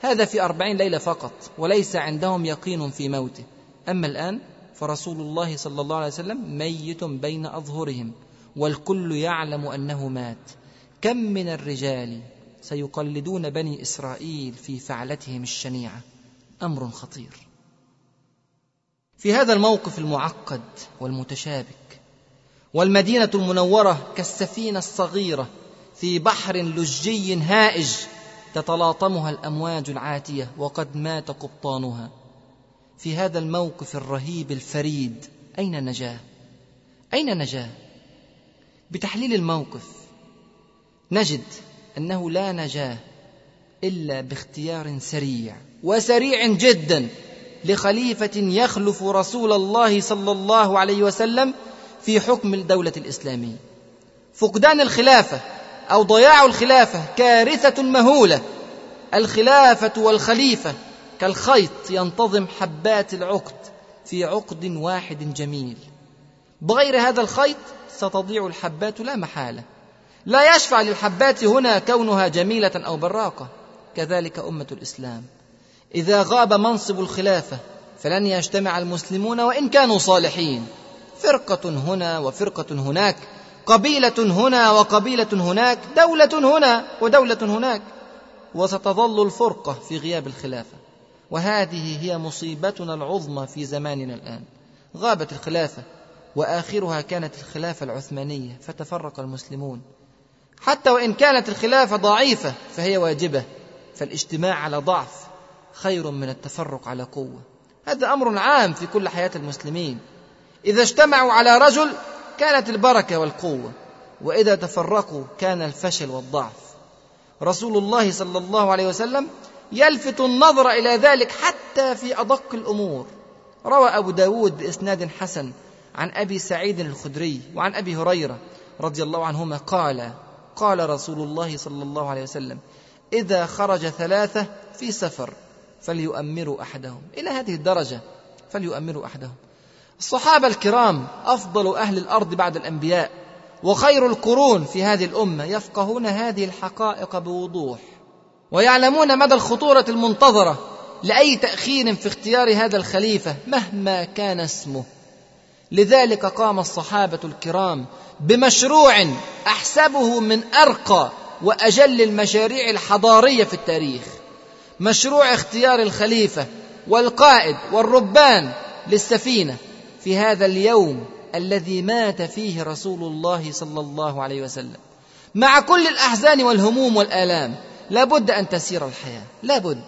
هذا في أربعين ليلة فقط وليس عندهم يقين في موته. أما الآن فرسول الله صلى الله عليه وسلم ميت بين أظهرهم. والكل يعلم أنه مات. كم من الرجال سيقلدون بني إسرائيل في فعلتهم الشنيعة؟ أمر خطير. في هذا الموقف المعقد والمتشابك والمدينة المنورة كالسفينة الصغيرة في بحر لجي هائج تتلاطمها الأمواج العاتية وقد مات قبطانها. في هذا الموقف الرهيب الفريد أين النجاه أين نجاة؟ بتحليل الموقف نجد أنه لا نجاة إلا باختيار سريع وسريع جدا لخليفة يخلف رسول الله صلى الله عليه وسلم في حكم الدولة الإسلامية. فقدان الخلافة أو ضياع الخلافة كارثة مهولة. الخلافة والخليفة كالخيط ينتظم حبات العقد في عقد واحد جميل. بغير هذا الخيط ستضيع الحبات لا محالة. لا يشفع للحبات هنا كونها جميلة أو براقة. كذلك أمة الإسلام. إذا غاب منصب الخلافة فلن يجتمع المسلمون وإن كانوا صالحين. فرقة هنا وفرقة هناك قبيلة هنا وقبيلة هناك دولة هنا ودولة هناك. وستظل الفرقة في غياب الخلافة. وهذه هي مصيبتنا العظمى في زماننا الآن. غابت الخلافة. وآخرها كانت الخلافة العثمانية فتفرق المسلمون. حتى وإن كانت الخلافة ضعيفة فهي واجبة. فالاجتماع على ضعف خير من التفرق على قوة. هذا أمر عام في كل حياة المسلمين. إذا اجتمعوا على رجل كانت البركة والقوة. وإذا تفرقوا كان الفشل والضعف. رسول الله صلى الله عليه وسلم يلفت النظر إلى ذلك حتى في أدق الأمور. روى أبو داود بإسناد حسن عن أبي سعيد الخدري وعن أبي هريرة رضي الله عنهما قال قال رسول الله صلى الله عليه وسلم إذا خرج ثلاثة في سفر فليؤمروا أحدهم. إلى هذه الدرجة فليؤمروا أحدهم. الصحابة الكرام أفضل أهل الأرض بعد الأنبياء وخير القرون في هذه الأمة يفقهون هذه الحقائق بوضوح ويعلمون مدى الخطورة المنتظرة لأي تأخير في اختيار هذا الخليفة مهما كان اسمه. لذلك قام الصحابة الكرام بمشروع أحسبه من أرقى وأجل المشاريع الحضارية في التاريخ. مشروع اختيار الخليفة والقائد والربان للسفينة. في هذا اليوم الذي مات فيه رسول الله صلى الله عليه وسلم. مع كل الأحزان والهموم والآلام لابد أن تسير الحياة. لابد.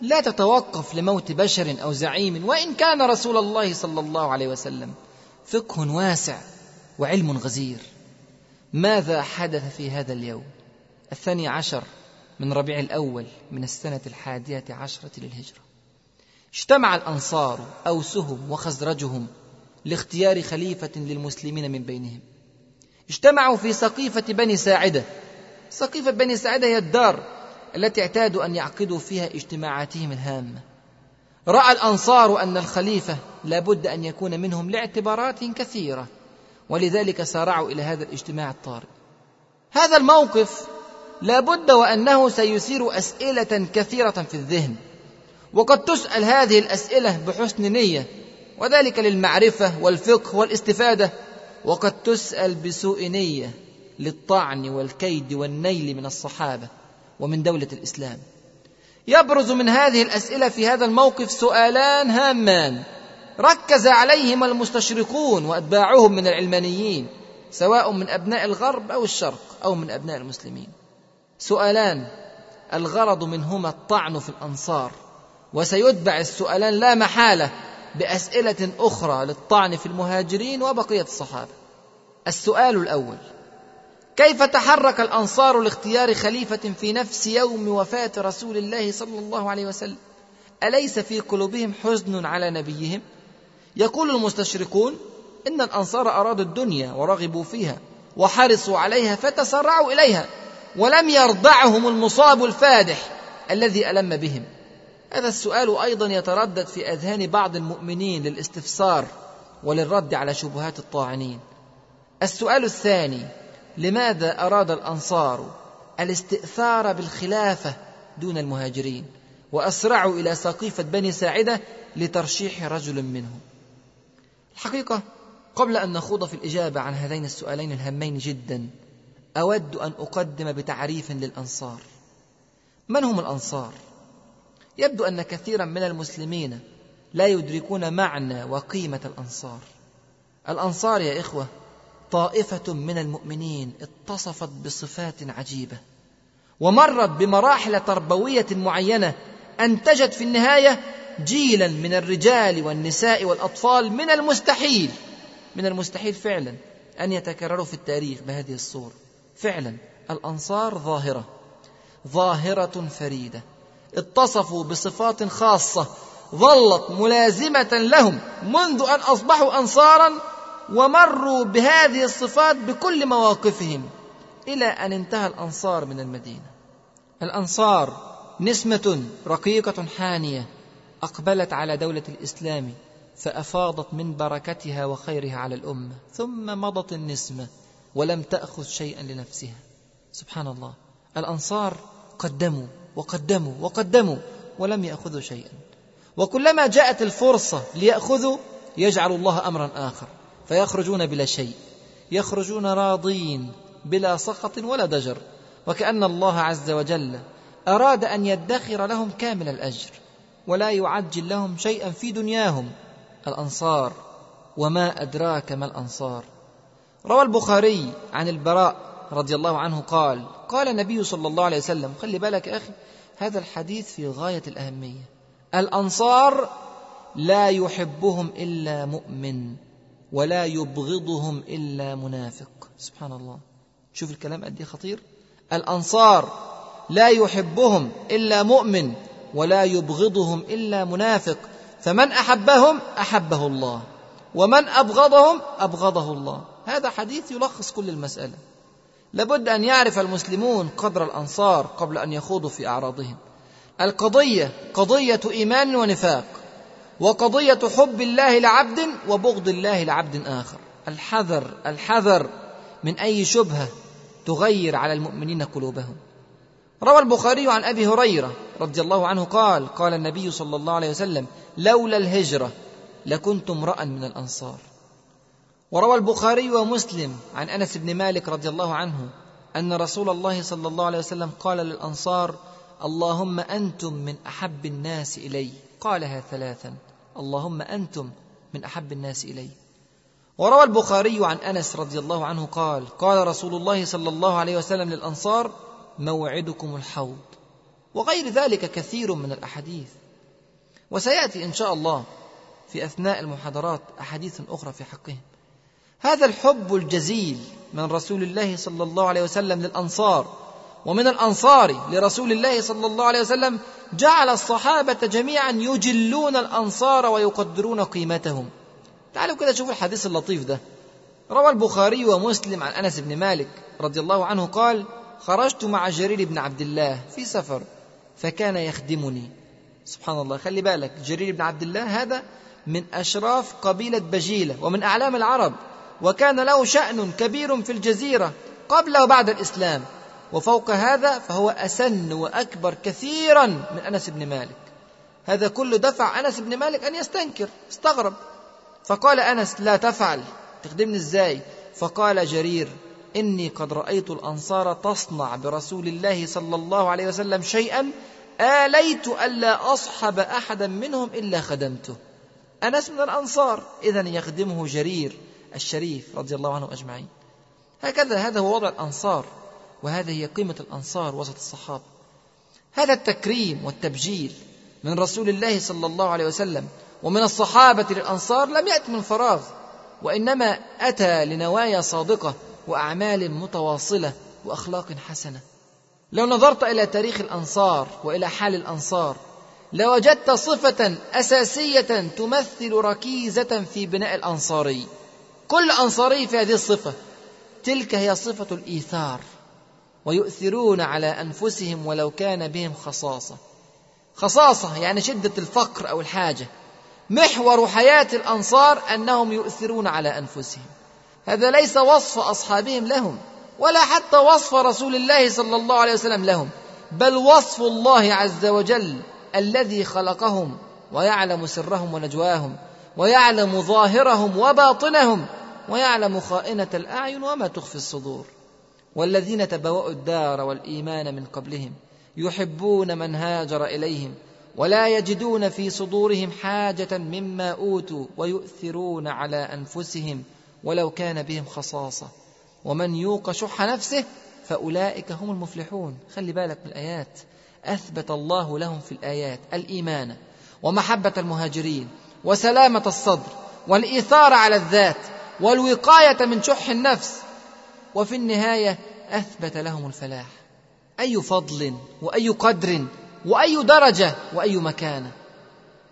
لا تتوقف لموت بشر أو زعيم وإن كان رسول الله صلى الله عليه وسلم. فقه واسع وعلم غزير. ماذا حدث في هذا اليوم؟ الثاني عشر من ربيع الأول من السنة الحادية عشرة للهجرة. اجتمع الأنصار أوسهم وخزرجهم لاختيار خليفة للمسلمين من بينهم. اجتمعوا في سقيفة بني ساعدة. سقيفة بني ساعدة هي الدار التي اعتادوا أن يعقدوا فيها اجتماعاتهم الهامة. رأى الأنصار أن الخليفة لابد أن يكون منهم لاعتبارات كثيرة ولذلك سارعوا إلى هذا الاجتماع الطارئ. هذا الموقف لابد وأنه سيثير أسئلة كثيرة في الذهن وقد تسأل هذه الأسئلة بحسن نية وذلك للمعرفة والفقه والاستفادة وقد تسأل بسوء نية للطعن والكيد والنيل من الصحابة ومن دولة الإسلام. يبرز من هذه الأسئلة في هذا الموقف سؤالان هامان. ركز عليهما المستشرقون وأتباعهم من العلمانيين سواء من أبناء الغرب أو الشرق أو من أبناء المسلمين. سؤالان الغرض منهما الطعن في الأنصار. وسيتبع السؤالان لا محالة بأسئلة أخرى للطعن في المهاجرين وبقية الصحابة. السؤال الأول كيف تحرك الأنصار لاختيار خليفة في نفس يوم وفاة رسول الله صلى الله عليه وسلم؟ أليس في قلوبهم حزن على نبيهم؟ يقول المستشرقون إن الأنصار أرادوا الدنيا ورغبوا فيها وحرصوا عليها فتسرعوا إليها ولم يرضعهم المصاب الفادح الذي ألم بهم. هذا السؤال أيضا يتردد في أذهان بعض المؤمنين للاستفسار وللرد على شبهات الطاعنين. السؤال الثاني لماذا أراد الأنصار الاستئثار بالخلافة دون المهاجرين وأسرعوا إلى سقيفة بني ساعدة لترشيح رجل منهم؟ الحقيقة قبل أن نخوض في الإجابة عن هذين السؤالين الهامين جدا أود أن أقدم بتعريف للأنصار. من هم الأنصار؟ يبدو أن كثيرا من المسلمين لا يدركون معنى وقيمة الأنصار. الأنصار يا إخوة طائفة من المؤمنين اتصفت بصفات عجيبة ومرت بمراحل تربوية معينة انتجت في النهاية جيلا من الرجال والنساء والأطفال من المستحيل من المستحيل فعلا أن يتكرروا في التاريخ بهذه الصورة فعلا الأنصار ظاهرة ظاهرة فريدة اتصفوا بصفات خاصة ظلت ملازمة لهم منذ أن أصبحوا انصارا ومروا بهذه الصفات بكل مواقفهم إلى أن انتهى الأنصار من المدينة. الأنصار نسمة رقيقة حانية أقبلت على دولة الإسلام فأفاضت من بركتها وخيرها على الأمة ثم مضت النسمة ولم تأخذ شيئا لنفسها. سبحان الله. الأنصار قدموا وقدموا وقدموا ولم يأخذوا شيئا. وكلما جاءت الفرصة ليأخذوا يجعل الله امرا آخر. فيخرجون بلا شيء يخرجون راضين بلا سخط ولا ضجر وكأن الله عز وجل أراد أن يدخر لهم كامل الأجر ولا يعجل لهم شيئا في دنياهم الأنصار وما أدراك ما الأنصار. روى البخاري عن البراء رضي الله عنه قال قال النبي صلى الله عليه وسلم خلي بالك يا أخي هذا الحديث في غاية الأهمية الأنصار لا يحبهم إلا مؤمن. ولا يبغضهم إلا منافق. سبحان الله. شوف الكلام قد إيه خطير. الأنصار لا يحبهم إلا مؤمن ولا يبغضهم إلا منافق. فمن أحبهم أحبه الله ومن أبغضهم أبغضه الله. هذا حديث يلخص كل المسألة. لابد أن يعرف المسلمون قدر الأنصار قبل أن يخوضوا في أعراضهم. القضية قضية إيمان ونفاق. وقضية حب الله لعبد وبغض الله لعبد آخر. الحذر الحذر من أي شبهة تغير على المؤمنين قلوبهم. روى البخاري عن أبي هريرة رضي الله عنه قال قال النبي صلى الله عليه وسلم لولا الهجرة لكنت امرأ من الأنصار. وروى البخاري ومسلم عن أنس بن مالك رضي الله عنه أن رسول الله صلى الله عليه وسلم قال للأنصار اللهم أنتم من أحب الناس إلي. قالها ثلاثا اللهم أنتم من أحب الناس إلي. وروى البخاري عن أنس رضي الله عنه قال قال رسول الله صلى الله عليه وسلم للأنصار موعدكم الحوض. وغير ذلك كثير من الأحاديث. وسيأتي إن شاء الله في أثناء المحاضرات أحاديث أخرى في حقهم. هذا الحب الجزيل من رسول الله صلى الله عليه وسلم للأنصار ومن الأنصار لرسول الله صلى الله عليه وسلم جعل الصحابة جميعا يجلون الأنصار ويقدرون قيمتهم. تعالوا كده شوفوا الحديث اللطيف ده. روى البخاري ومسلم عن أنس بن مالك رضي الله عنه قال خرجت مع جرير بن عبد الله في سفر فكان يخدمني. سبحان الله خلي بالك جرير بن عبد الله هذا من أشراف قبيلة بجيلة ومن أعلام العرب وكان له شأن كبير في الجزيرة قبل وبعد الإسلام. وفوق هذا فهو أسن وأكبر كثيرا من أنس بن مالك. هذا كله دفع أنس بن مالك أن يستنكر استغرب. فقال أنس لا تفعل. تخدمني إزاي؟ فقال جرير إني قد رأيت الأنصار تصنع برسول الله صلى الله عليه وسلم شيئا آليت ألا أصحب احدا منهم إلا خدمته. أنس من الأنصار. اذا يخدمه جرير الشريف رضي الله عنه أجمعين. هكذا هذا هو وضع الأنصار. وهذه هي قيمة الأنصار وسط الصحابة. هذا التكريم والتبجيل من رسول الله صلى الله عليه وسلم ومن الصحابة للأنصار لم يات من فراغ وإنما أتى لنوايا صادقة وأعمال متواصلة وأخلاق حسنة. لو نظرت إلى تاريخ الأنصار وإلى حال الأنصار لوجدت صفة أساسية تمثل ركيزة في بناء الأنصاري. كل أنصاري في هذه الصفة تلك هي صفة الإيثار. ويؤثرون على أنفسهم ولو كان بهم خصاصة. خصاصة يعني شدة الفقر أو الحاجة. محور حياة الأنصار أنهم يؤثرون على أنفسهم. هذا ليس وصف أصحابهم لهم ولا حتى وصف رسول الله صلى الله عليه وسلم لهم بل وصف الله عز وجل الذي خلقهم ويعلم سرهم ونجواهم ويعلم ظاهرهم وباطنهم ويعلم خائنة الأعين وما تخفي الصدور. والذين تبوأوا الدار والإيمان من قبلهم يحبون من هاجر إليهم ولا يجدون في صدورهم حاجة مما أوتوا ويؤثرون على أنفسهم ولو كان بهم خصاصة. ومن يوق شح نفسه فأولئك هم المفلحون. خلي بالك من الآيات. أثبت الله لهم في الآيات. الإيمان ومحبة المهاجرين وسلامة الصدر والإيثار على الذات والوقاية من شح النفس وفي النهاية أثبت لهم الفلاح. أي فضل وأي قدر وأي درجة وأي مكانة.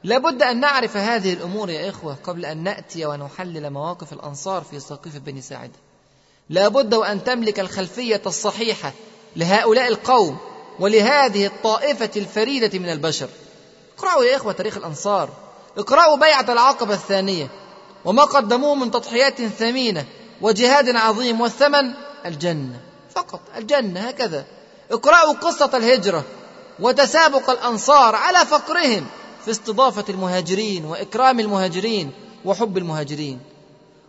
لابد أن نعرف هذه الأمور يا إخوة قبل أن نأتي ونحلل مواقف الأنصار في سقيف بني ساعدة لابد وأن تملك الخلفية الصحيحة لهؤلاء القوم ولهذه الطائفة الفريدة من البشر. اقرأوا يا إخوة تاريخ الأنصار. اقرأوا بيعة العقبة الثانية. وما قدموه من تضحيات ثمينة. وجهاد عظيم والثمن الجنة فقط الجنة هكذا. اقرأوا قصة الهجرة وتسابق الأنصار على فقرهم في استضافة المهاجرين وإكرام المهاجرين وحب المهاجرين.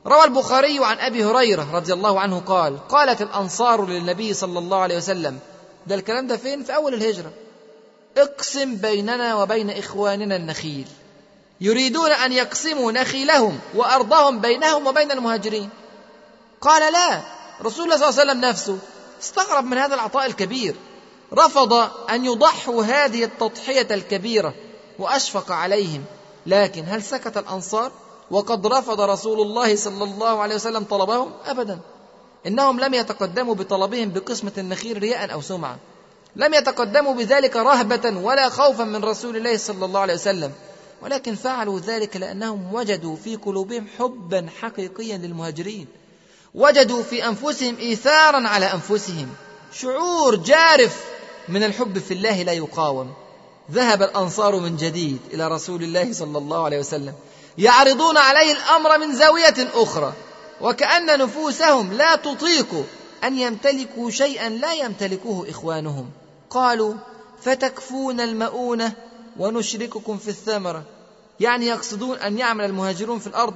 روى البخاري عن أبي هريرة رضي الله عنه قال قالت الأنصار للنبي صلى الله عليه وسلم ده الكلام ده فين؟ في أول الهجرة. اقسم بيننا وبين إخواننا النخيل يريدون أن يقسموا نخيلهم وأرضهم بينهم وبين المهاجرين. قال لا. رسول الله صلى الله عليه وسلم نفسه استغرب من هذا العطاء الكبير. رفض أن يضحوا هذه التضحية الكبيرة وأشفق عليهم. لكن هل سكت الأنصار؟ وقد رفض رسول الله صلى الله عليه وسلم طلبهم؟ أبدا. إنهم لم يتقدموا بطلبهم بقسمة النخيل رياء أو سمعة لم يتقدموا بذلك رهبة ولا خوفا من رسول الله صلى الله عليه وسلم. ولكن فعلوا ذلك لأنهم وجدوا في قلوبهم حبا حقيقيا للمهاجرين. وجدوا في أنفسهم إيثارا على أنفسهم. شعور جارف من الحب في الله لا يقاوم. ذهب الأنصار من جديد إلى رسول الله صلى الله عليه وسلم. يعرضون عليه الأمر من زاوية أخرى. وكأن نفوسهم لا تطيق أن يمتلكوا شيئا لا يمتلكه إخوانهم. قالوا فتكفون المؤونة ونشرككم في الثمرة. يعني يقصدون أن يعمل المهاجرون في الأرض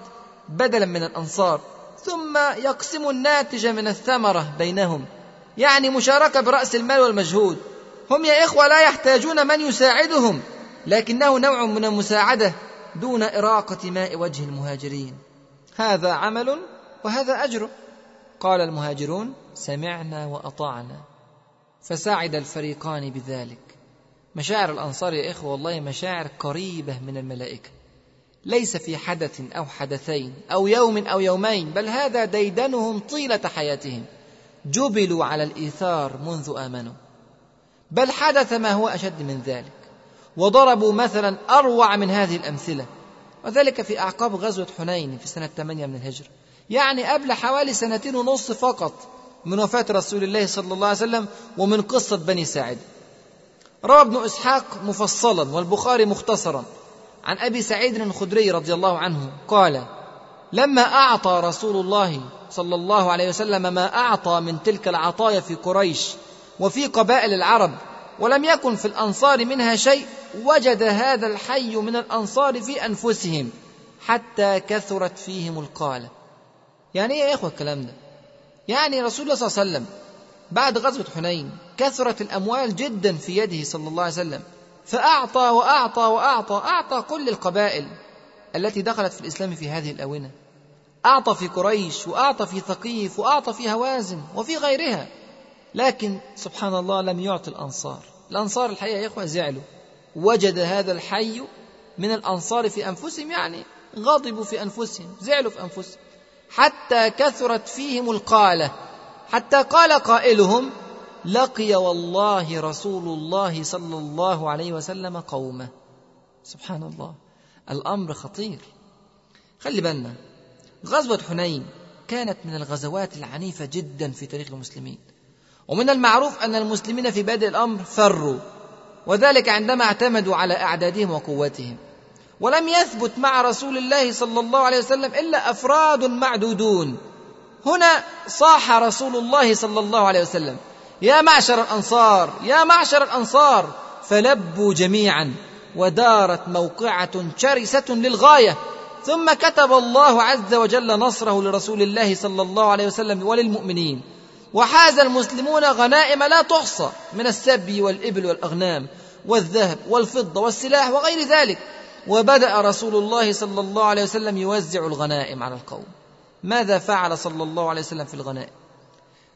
بدلا من الأنصار. ثم يقسم الناتج من الثمرة بينهم يعني مشاركة برأس المال والمجهود. هم يا إخوة لا يحتاجون من يساعدهم لكنه نوع من المساعدة دون إراقة ماء وجه المهاجرين. هذا عمل وهذا أجر. قال المهاجرون سمعنا وأطعنا. فساعد الفريقان بذلك. مشاعر الأنصار يا إخوة والله مشاعر قريبة من الملائكة. ليس في حدث أو حدثين أو يوم أو يومين بل هذا ديدنهم طيلة حياتهم. جبلوا على الإيثار منذ آمنوا. بل حدث ما هو أشد من ذلك. وضربوا مثلا أروع من هذه الأمثلة وذلك في أعقاب غزوة حنين في سنة 8 من الهجرة. يعني قبل حوالي سنتين ونصف فقط من وفاة رسول الله صلى الله عليه وسلم ومن قصة بني ساعد. روى ابن إسحاق مفصلا والبخاري مختصرا. عن أبي سعيد الخدري رضي الله عنه قال لما أعطى رسول الله صلى الله عليه وسلم ما أعطى من تلك العطايا في قريش وفي قبائل العرب ولم يكن في الأنصار منها شيء وجد هذا الحي من الأنصار في أنفسهم حتى كثرت فيهم القالة يعني إيه يا إخوة الكلام ده؟ يعني رسول الله صلى الله عليه وسلم بعد غزوة حنين كثرت الأموال جدا في يده صلى الله عليه وسلم. فأعطى وأعطى وأعطى أعطى كل القبائل التي دخلت في الإسلام في هذه الآونة. أعطى في قريش وأعطى في ثقيف وأعطى في هوازن وفي غيرها. لكن سبحان الله لم يعطي الأنصار. الأنصار الحقيقة يا إخوة زعلوا. وجد هذا الحي من الأنصار في أنفسهم يعني غضبوا في أنفسهم زعلوا في أنفسهم. حتى كثرت فيهم القالة. حتى قال قائلهم لقي والله رسول الله صلى الله عليه وسلم قومه. سبحان الله. الأمر خطير. خلي بالنا. غزوة حنين كانت من الغزوات العنيفة جدا في تاريخ المسلمين. ومن المعروف أن المسلمين في بادئ الأمر فروا. وذلك عندما اعتمدوا على أعدادهم وقوتهم ولم يثبت مع رسول الله صلى الله عليه وسلم إلا أفراد معدودون. هنا صاح رسول الله صلى الله عليه وسلم. يا معشر الأنصار يا معشر الأنصار فلبوا جميعا ودارت موقعة شرسة للغاية ثم كتب الله عز وجل نصره لرسول الله صلى الله عليه وسلم وللمؤمنين. وحاز المسلمون غنائم لا تحصى من السبي والإبل والأغنام والذهب والفضة والسلاح وغير ذلك. وبدأ رسول الله صلى الله عليه وسلم يوزع الغنائم على القوم. ماذا فعل صلى الله عليه وسلم في الغنائم؟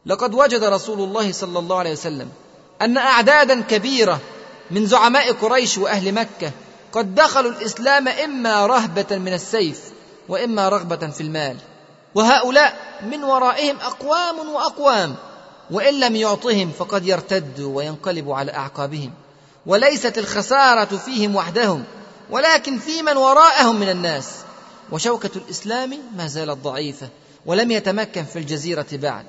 لقد وجد رسول الله صلى الله عليه وسلم أن أعدادا كبيرة من زعماء قريش وأهل مكة قد دخلوا الإسلام إما رهبة من السيف وإما رغبة في المال. وهؤلاء من ورائهم أقوام وأقوام وإن لم يعطهم فقد يرتدوا وينقلبوا على أعقابهم. وليست الخسارة فيهم وحدهم ولكن في من وراءهم من الناس. وشوكة الإسلام ما زالت ضعيفة ولم يتمكن في الجزيرة بعد.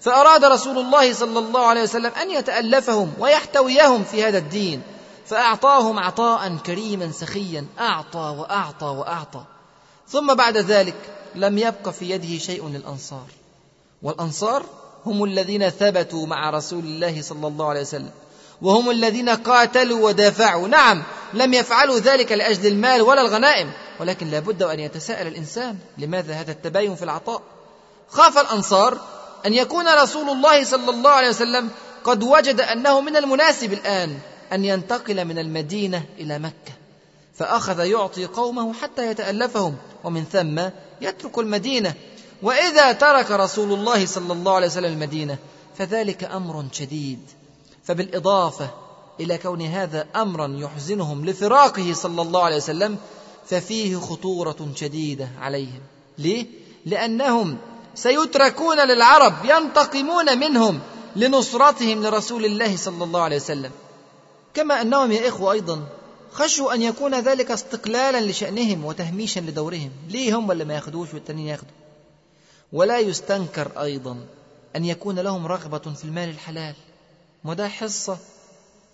فأراد رسول الله صلى الله عليه وسلم أن يتألفهم ويحتويهم في هذا الدين فأعطاهم عطاء كريما سخيا أعطى وأعطى وأعطى. ثم بعد ذلك لم يبق في يده شيء للأنصار. والأنصار هم الذين ثبتوا مع رسول الله صلى الله عليه وسلم وهم الذين قاتلوا ودافعوا. نعم لم يفعلوا ذلك لأجل المال ولا الغنائم ولكن لا بد أن يتساءل الإنسان لماذا هذا التباين في العطاء. خاف الأنصار أن يكون رسول الله صلى الله عليه وسلم قد وجد أنه من المناسب الآن أن ينتقل من المدينة إلى مكة. فأخذ يعطي قومه حتى يتألفهم ومن ثم يترك المدينة. وإذا ترك رسول الله صلى الله عليه وسلم المدينة فذلك أمر شديد. فبالإضافة إلى كون هذا أمرا يحزنهم لفراقه صلى الله عليه وسلم ففيه خطورة شديدة عليهم. ليه؟ لأنهم سيتركون للعرب ينتقمون منهم لنصرتهم لرسول الله صلى الله عليه وسلم. كما أنهم يا إخوة أيضا خشوا أن يكون ذلك استقلالا لشأنهم وتهميشا لدورهم. ليه هم اللي ما ياخدوش والتانيين ياخدوا؟ ولا يستنكر أيضا أن يكون لهم رغبة في المال الحلال. وده حصة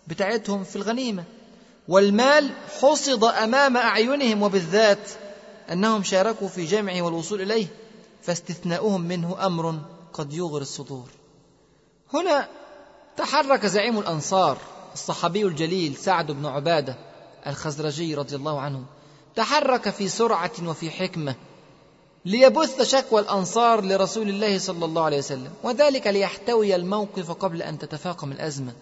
بتاعتهم في الغنيمة. والمال حصد أمام أعينهم وبالذات أنهم شاركوا في جمعه والوصول إليه. فاستثناؤهم منه أمر قد يغري الصدور. هنا تحرك زعيم الأنصار الصحابي الجليل سعد بن عبادة الخزرجي رضي الله عنه تحرك في سرعة وفي حكمة ليبث شكوى الأنصار لرسول الله صلى الله عليه وسلم وذلك ليحتوي الموقف قبل أن تتفاقم الأزمة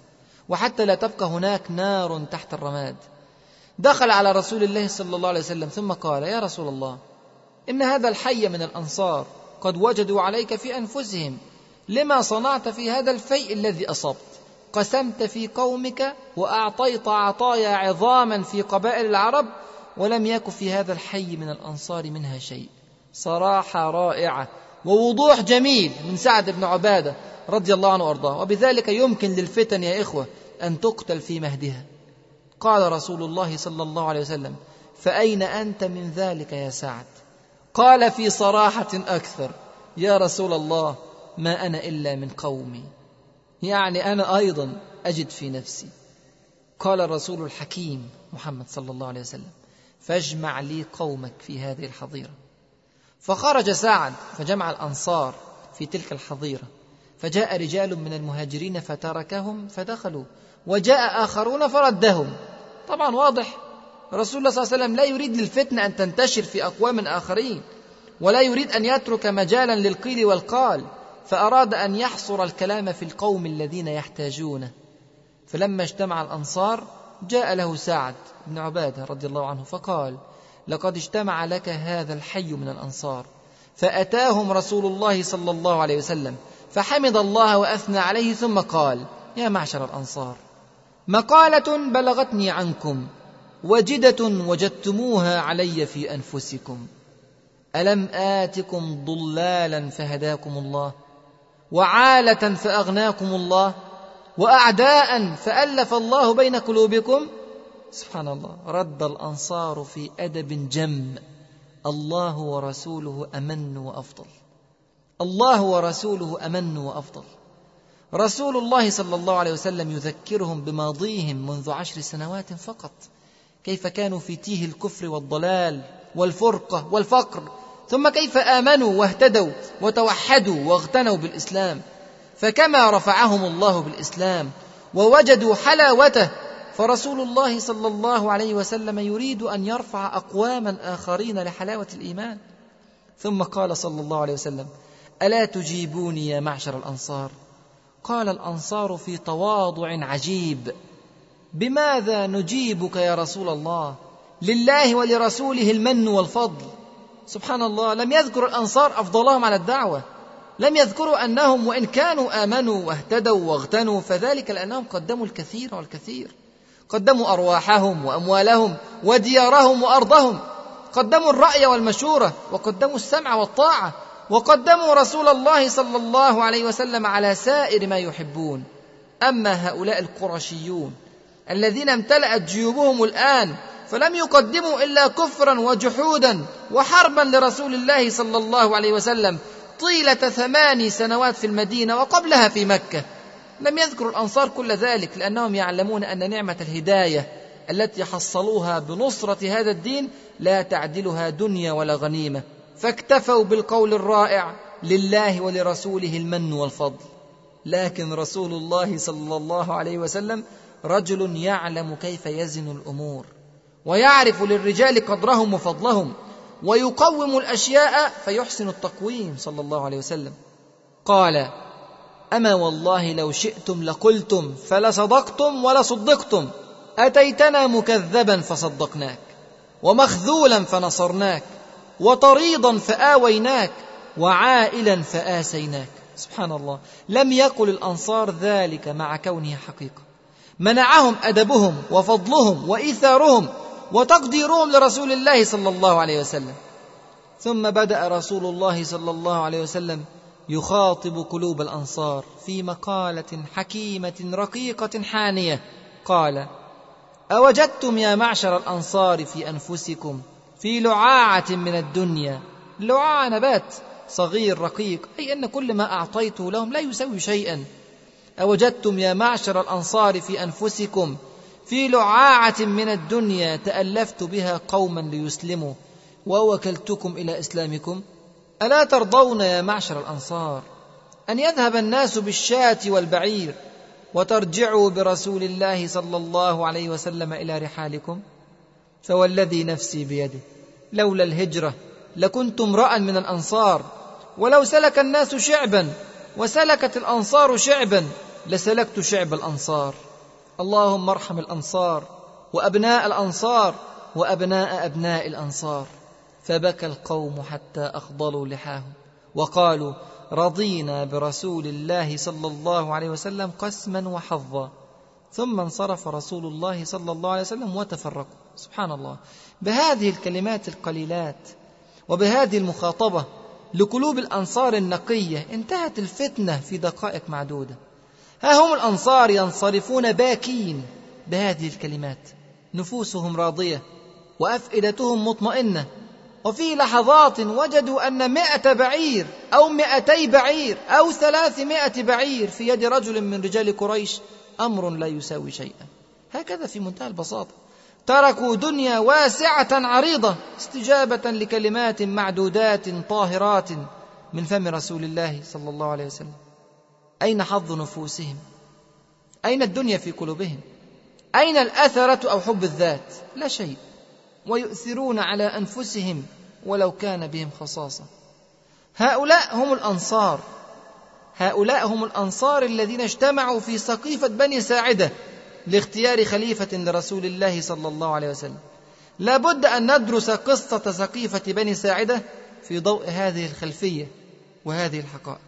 وحتى لا تبقى هناك نار تحت الرماد. دخل على رسول الله صلى الله عليه وسلم ثم قال يا رسول الله إن هذا الحي من الأنصار قد وجدوا عليك في أنفسهم لما صنعت في هذا الفيء الذي أصبت؟ قسمت في قومك وأعطيت عطايا عظاما في قبائل العرب ولم يك في هذا الحي من الأنصار منها شيء. صراحة رائعة ووضوح جميل من سعد بن عبادة رضي الله عنه وأرضاه. وبذلك يمكن للفتن يا إخوة أن تقتل في مهدها. قال رسول الله صلى الله عليه وسلم فأين أنت من ذلك يا سعد؟ قال في صراحة أكثر يا رسول الله ما أنا إلا من قومي. يعني أنا أيضا أجد في نفسي. قال الرسول الحكيم محمد صلى الله عليه وسلم فاجمع لي قومك في هذه الحظيره فخرج سعد فجمع الأنصار في تلك الحظيره فجاء رجال من المهاجرين فتركهم فدخلوا وجاء آخرون فردهم. طبعا واضح رسول الله صلى الله عليه وسلم لا يريد للفتنة أن تنتشر في أقوام آخرين ولا يريد أن يترك مجالا للقيل والقال فأراد أن يحصر الكلام في القوم الذين يحتاجونه. فلما اجتمع الأنصار جاء له سعد بن عبادة رضي الله عنه فقال لقد اجتمع لك هذا الحي من الأنصار فأتاهم رسول الله صلى الله عليه وسلم فحمد الله وأثنى عليه ثم قال يا معشر الأنصار مقالة بلغتني عنكم وجدة وجدتموها علي في أنفسكم. ألم آتكم ضلالا فهداكم الله وعالة فأغناكم الله واعداء فألف الله بين قلوبكم؟ سبحان الله. رد الأنصار في أدب جم. الله ورسوله أمن وأفضل. الله ورسوله أمن وأفضل. رسول الله صلى الله عليه وسلم يذكرهم بماضيهم منذ عشر سنوات فقط. كيف كانوا في تيه الكفر والضلال والفرقة والفقر؟ ثم كيف آمنوا واهتدوا وتوحدوا واغتنوا بالإسلام؟ فكما رفعهم الله بالإسلام ووجدوا حلاوته فرسول الله صلى الله عليه وسلم يريد أن يرفع اقواما اخرين لحلاوة الإيمان. ثم قال صلى الله عليه وسلم ألا تجيبوني يا معشر الأنصار؟ قال الأنصار في تواضع عجيب بماذا نجيبك يا رسول الله؟ لله ولرسوله المن والفضل. سبحان الله لم يذكر الأنصار أفضلهم على الدعوة. لم يذكروا أنهم وإن كانوا آمنوا واهتدوا واغتنوا فذلك لأنهم قدموا الكثير والكثير. قدموا أرواحهم وأموالهم وديارهم وأرضهم. قدموا الرأي والمشورة وقدموا السمع والطاعة وقدموا رسول الله صلى الله عليه وسلم على سائر ما يحبون. أما هؤلاء القرشيون الذين امتلأت جيوبهم الآن فلم يقدموا إلا كفرا وجحودا وحربا لرسول الله صلى الله عليه وسلم طيلة ثماني سنوات في المدينة وقبلها في مكة. لم يذكروا الأنصار كل ذلك لأنهم يعلمون أن نعمة الهداية التي حصلوها بنصرة هذا الدين لا تعدلها دنيا ولا غنيمة. فاكتفوا بالقول الرائع لله ولرسوله المن والفضل. لكن رسول الله صلى الله عليه وسلم رجل يعلم كيف يزن الأمور ويعرف للرجال قدرهم وفضلهم ويقوم الأشياء فيحسن التقويم صلى الله عليه وسلم. قال أما والله لو شئتم لقلتم فلصدقتم ولصدقتم أتيتنا مكذبا فصدقناك ومخذولا فنصرناك وطريضا فآويناك وعائلا فآسيناك. سبحان الله. لم يقل الأنصار ذلك مع كونه حقيقة. منعهم أدبهم وفضلهم وإيثارهم وتقديرهم لرسول الله صلى الله عليه وسلم. ثم بدأ رسول الله صلى الله عليه وسلم يخاطب قلوب الأنصار في مقالة حكيمة رقيقة حانية. قال أوجدتم يا معشر الأنصار في أنفسكم في لعاعة من الدنيا. لعاعه نبات صغير رقيق أي أن كل ما أعطيته لهم لا يسوي شيئا. أوجدتم يا معشر الأنصار في أنفسكم في لعاعة من الدنيا تألفت بها قوما ليسلموا ووكلتكم إلى إسلامكم. ألا ترضون يا معشر الأنصار أن يذهب الناس بالشاة والبعير وترجعوا برسول الله صلى الله عليه وسلم إلى رحالكم؟ فوالذي نفسي بيده لولا الهجرة لكنت امرأ من الأنصار ولو سلك الناس شعبا وسلكت الأنصار شعبا لسلكت شعب الأنصار. اللهم ارحم الأنصار وأبناء الأنصار وأبناء أبناء الأنصار. فبكى القوم حتى أخضلوا لحاهم وقالوا رضينا برسول الله صلى الله عليه وسلم قسما وحظا. ثم انصرف رسول الله صلى الله عليه وسلم وتفرقوا. سبحان الله. بهذه الكلمات القليلات وبهذه المخاطبة لقلوب الأنصار النقية. انتهت الفتنة في دقائق معدودة. ها هم الأنصار ينصرفون باكين بهذه الكلمات. نفوسهم راضية وأفئدتهم مطمئنة. وفي لحظات وجدوا أن مئة بعير أو مئتي بعير أو ثلاثمائة بعير في يد رجل من رجال قريش أمر لا يساوي شيئا. هكذا في منتهى البساطة. تركوا دنيا واسعة عريضة استجابة لكلمات معدودات طاهرات من فم رسول الله صلى الله عليه وسلم. أين حظ نفوسهم؟ أين الدنيا في قلوبهم؟ أين الأثرة أو حب الذات؟ لا شيء. ويؤثرون على أنفسهم ولو كان بهم خصاصة. هؤلاء هم الأنصار. هؤلاء هم الأنصار الذين اجتمعوا في سقيفة بني ساعدة. لاختيار خليفة لرسول الله صلى الله عليه وسلم. لا بد أن ندرس قصة سقيفة بني ساعدة في ضوء هذه الخلفية وهذه الحقائق.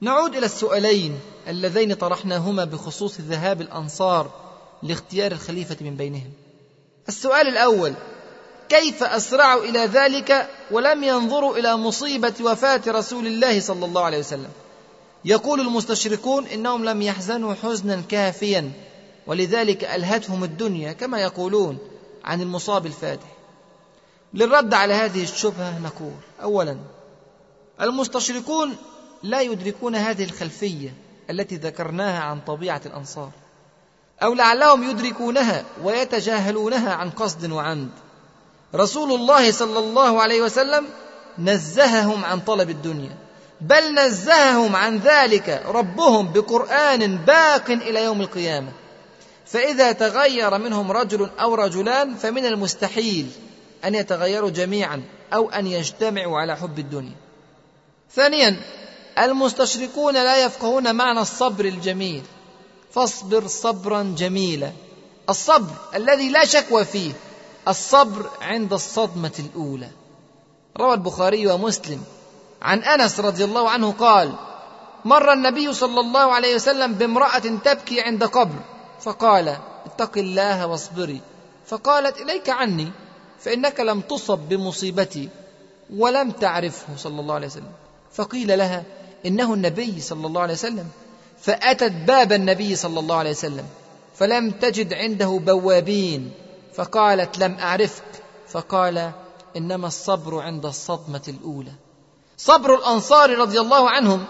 نعود إلى السؤالين اللذين طرحناهما بخصوص ذهاب الأنصار لاختيار الخليفة من بينهم. السؤال الأول كيف أسرعوا إلى ذلك ولم ينظروا إلى مصيبة وفاة رسول الله صلى الله عليه وسلم؟ يقول المستشركون إنهم لم يحزنوا حزنا كافيا. ولذلك ألهتهم الدنيا كما يقولون عن المصاب الفاتح. للرد على هذه الشبهة نقول أولا المستشركون لا يدركون هذه الخلفية التي ذكرناها عن طبيعة الأنصار أو لعلهم يدركونها ويتجاهلونها عن قصد وعمد. رسول الله صلى الله عليه وسلم نزههم عن طلب الدنيا بل نزههم عن ذلك ربهم بقرآن باق إلى يوم القيامة. فإذا تغير منهم رجل أو رجلان فمن المستحيل أن يتغيروا جميعا أو أن يجتمعوا على حب الدنيا. ثانيا المستشرقون لا يفقهون معنى الصبر الجميل. فاصبر صبرا جميلا. الصبر الذي لا شكوى فيه الصبر عند الصدمة الأولى. روى البخاري ومسلم. عن أنس رضي الله عنه قال مر النبي صلى الله عليه وسلم بامرأة تبكي عند قبر. فقال اتق الله واصبري. فقالت إليك عني فإنك لم تصب بمصيبتي ولم تعرفه صلى الله عليه وسلم. فقيل لها إنه النبي صلى الله عليه وسلم. فأتت باب النبي صلى الله عليه وسلم فلم تجد عنده بوابين. فقالت لم أعرفك. فقال إنما الصبر عند الصدمة الأولى. صبر الأنصار رضي الله عنهم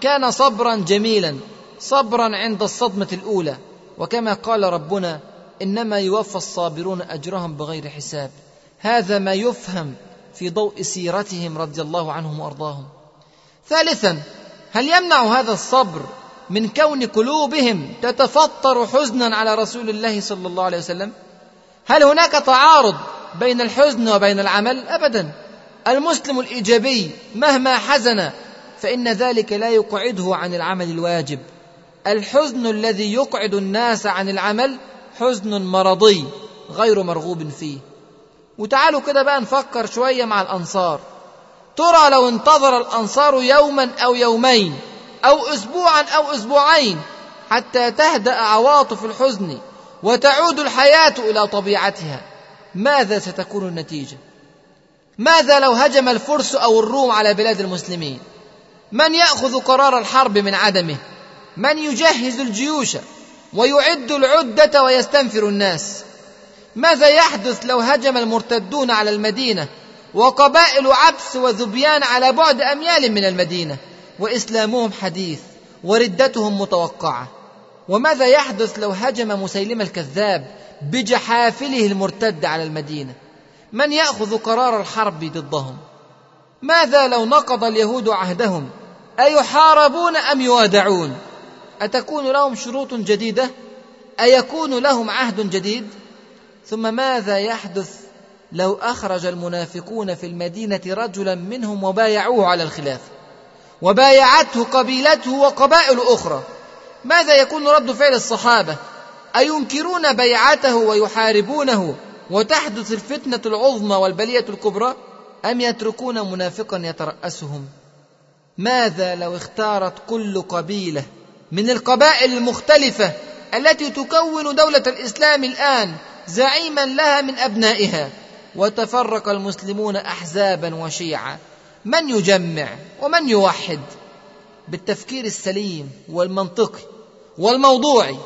كان صبرا جميلا صبرا عند الصدمة الأولى. وكما قال ربنا إنما يوفى الصابرون أجرهم بغير حساب. هذا ما يفهم في ضوء سيرتهم رضي الله عنهم وأرضاهم. ثالثا هل يمنع هذا الصبر من كون قلوبهم تتفطر حزنا على رسول الله صلى الله عليه وسلم؟ هل هناك تعارض بين الحزن وبين العمل؟ ابدا. المسلم الإيجابي مهما حزن فإن ذلك لا يقعده عن العمل الواجب. الحزن الذي يقعد الناس عن العمل حزن مرضي غير مرغوب فيه. وتعالوا كده بقى نفكر شوية مع الأنصار. ترى لو انتظر الأنصار يوما أو يومين أو اسبوعا أو أسبوعين حتى تهدأ عواطف الحزن وتعود الحياة إلى طبيعتها ماذا ستكون النتيجة؟ ماذا لو هجم الفرس أو الروم على بلاد المسلمين؟ من يأخذ قرار الحرب من عدمه؟ من يجهز الجيوش ويعد العدة ويستنفر الناس؟ ماذا يحدث لو هجم المرتدون على المدينة وقبائل عبس وذبيان على بعد أميال من المدينة؟ وإسلامهم حديث وردتهم متوقعة. وماذا يحدث لو هجم مسيلمة الكذاب بجحافله المرتده على المدينة؟ من يأخذ قرار الحرب ضدهم؟ ماذا لو نقض اليهود عهدهم؟ أيحاربون أم يوادعون؟ أتكون لهم شروط جديدة؟ أيكون لهم عهد جديد؟ ثم ماذا يحدث لو أخرج المنافقون في المدينة رجلا منهم وبايعوه على الخلافه وبايعته قبيلته وقبائل أخرى. ماذا يكون رد فعل الصحابة؟ أينكرون بيعته ويحاربونه وتحدث الفتنة العظمى والبلية الكبرى؟ أم يتركون منافقا يترأسهم؟ ماذا لو اختارت كل قبيلة من القبائل المختلفة التي تكون دولة الإسلام الآن زعيما لها من أبنائها. وتفرق المسلمون احزابا وشيعا. من يجمع ومن يوحد؟ بالتفكير السليم والمنطقي والموضوعي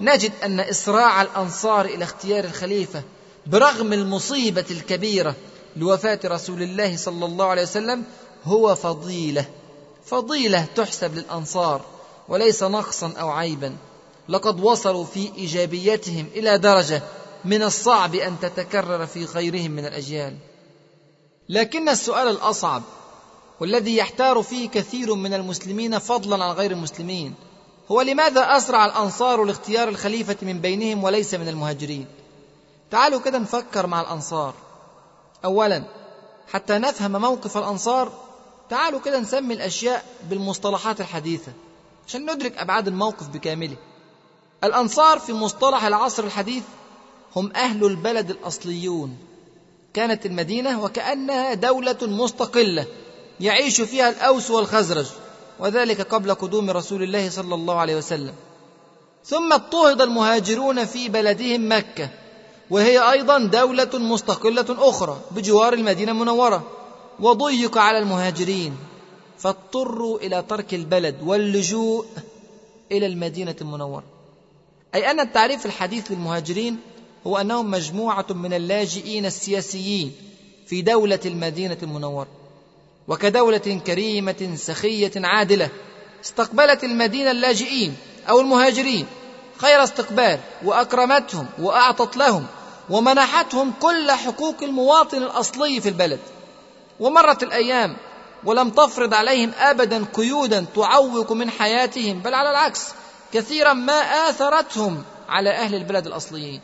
نجد أن إسراع الأنصار إلى اختيار الخليفة برغم المصيبة الكبيرة لوفاة رسول الله صلى الله عليه وسلم هو فضيلة. فضيلة تحسب للأنصار. وليس نقصا أو عيبا. لقد وصلوا في إيجابيتهم إلى درجة من الصعب أن تتكرر في غيرهم من الأجيال. لكن السؤال الأصعب والذي يحتار فيه كثير من المسلمين فضلا عن غير المسلمين هو لماذا أسرع الأنصار لاختيار الخليفة من بينهم وليس من المهاجرين؟ تعالوا كده نفكر مع الأنصار. اولا حتى نفهم موقف الأنصار تعالوا كده نسمي الأشياء بالمصطلحات الحديثة. عشان ندرك أبعاد الموقف بكامله. الأنصار في مصطلح العصر الحديث هم أهل البلد الأصليون. كانت المدينة وكأنها دولة مستقلة يعيش فيها الأوس والخزرج وذلك قبل قدوم رسول الله صلى الله عليه وسلم. ثم اضطهد المهاجرون في بلدهم مكة وهي أيضا دولة مستقلة أخرى بجوار المدينة المنورة وضيق على المهاجرين. فاضطروا إلى ترك البلد واللجوء إلى المدينة المنورة. أي أن التعريف الحديث للمهاجرين هو أنهم مجموعة من اللاجئين السياسيين في دولة المدينة المنورة. وكدولة كريمة سخية عادلة استقبلت المدينة اللاجئين أو المهاجرين خير استقبال وأكرمتهم وأعطت لهم ومنحتهم كل حقوق المواطن الأصلي في البلد. ومرت الأيام ولم تفرض عليهم ابدا قيودا تعوق من حياتهم بل على العكس كثيرا ما آثرتهم على أهل البلد الأصليين.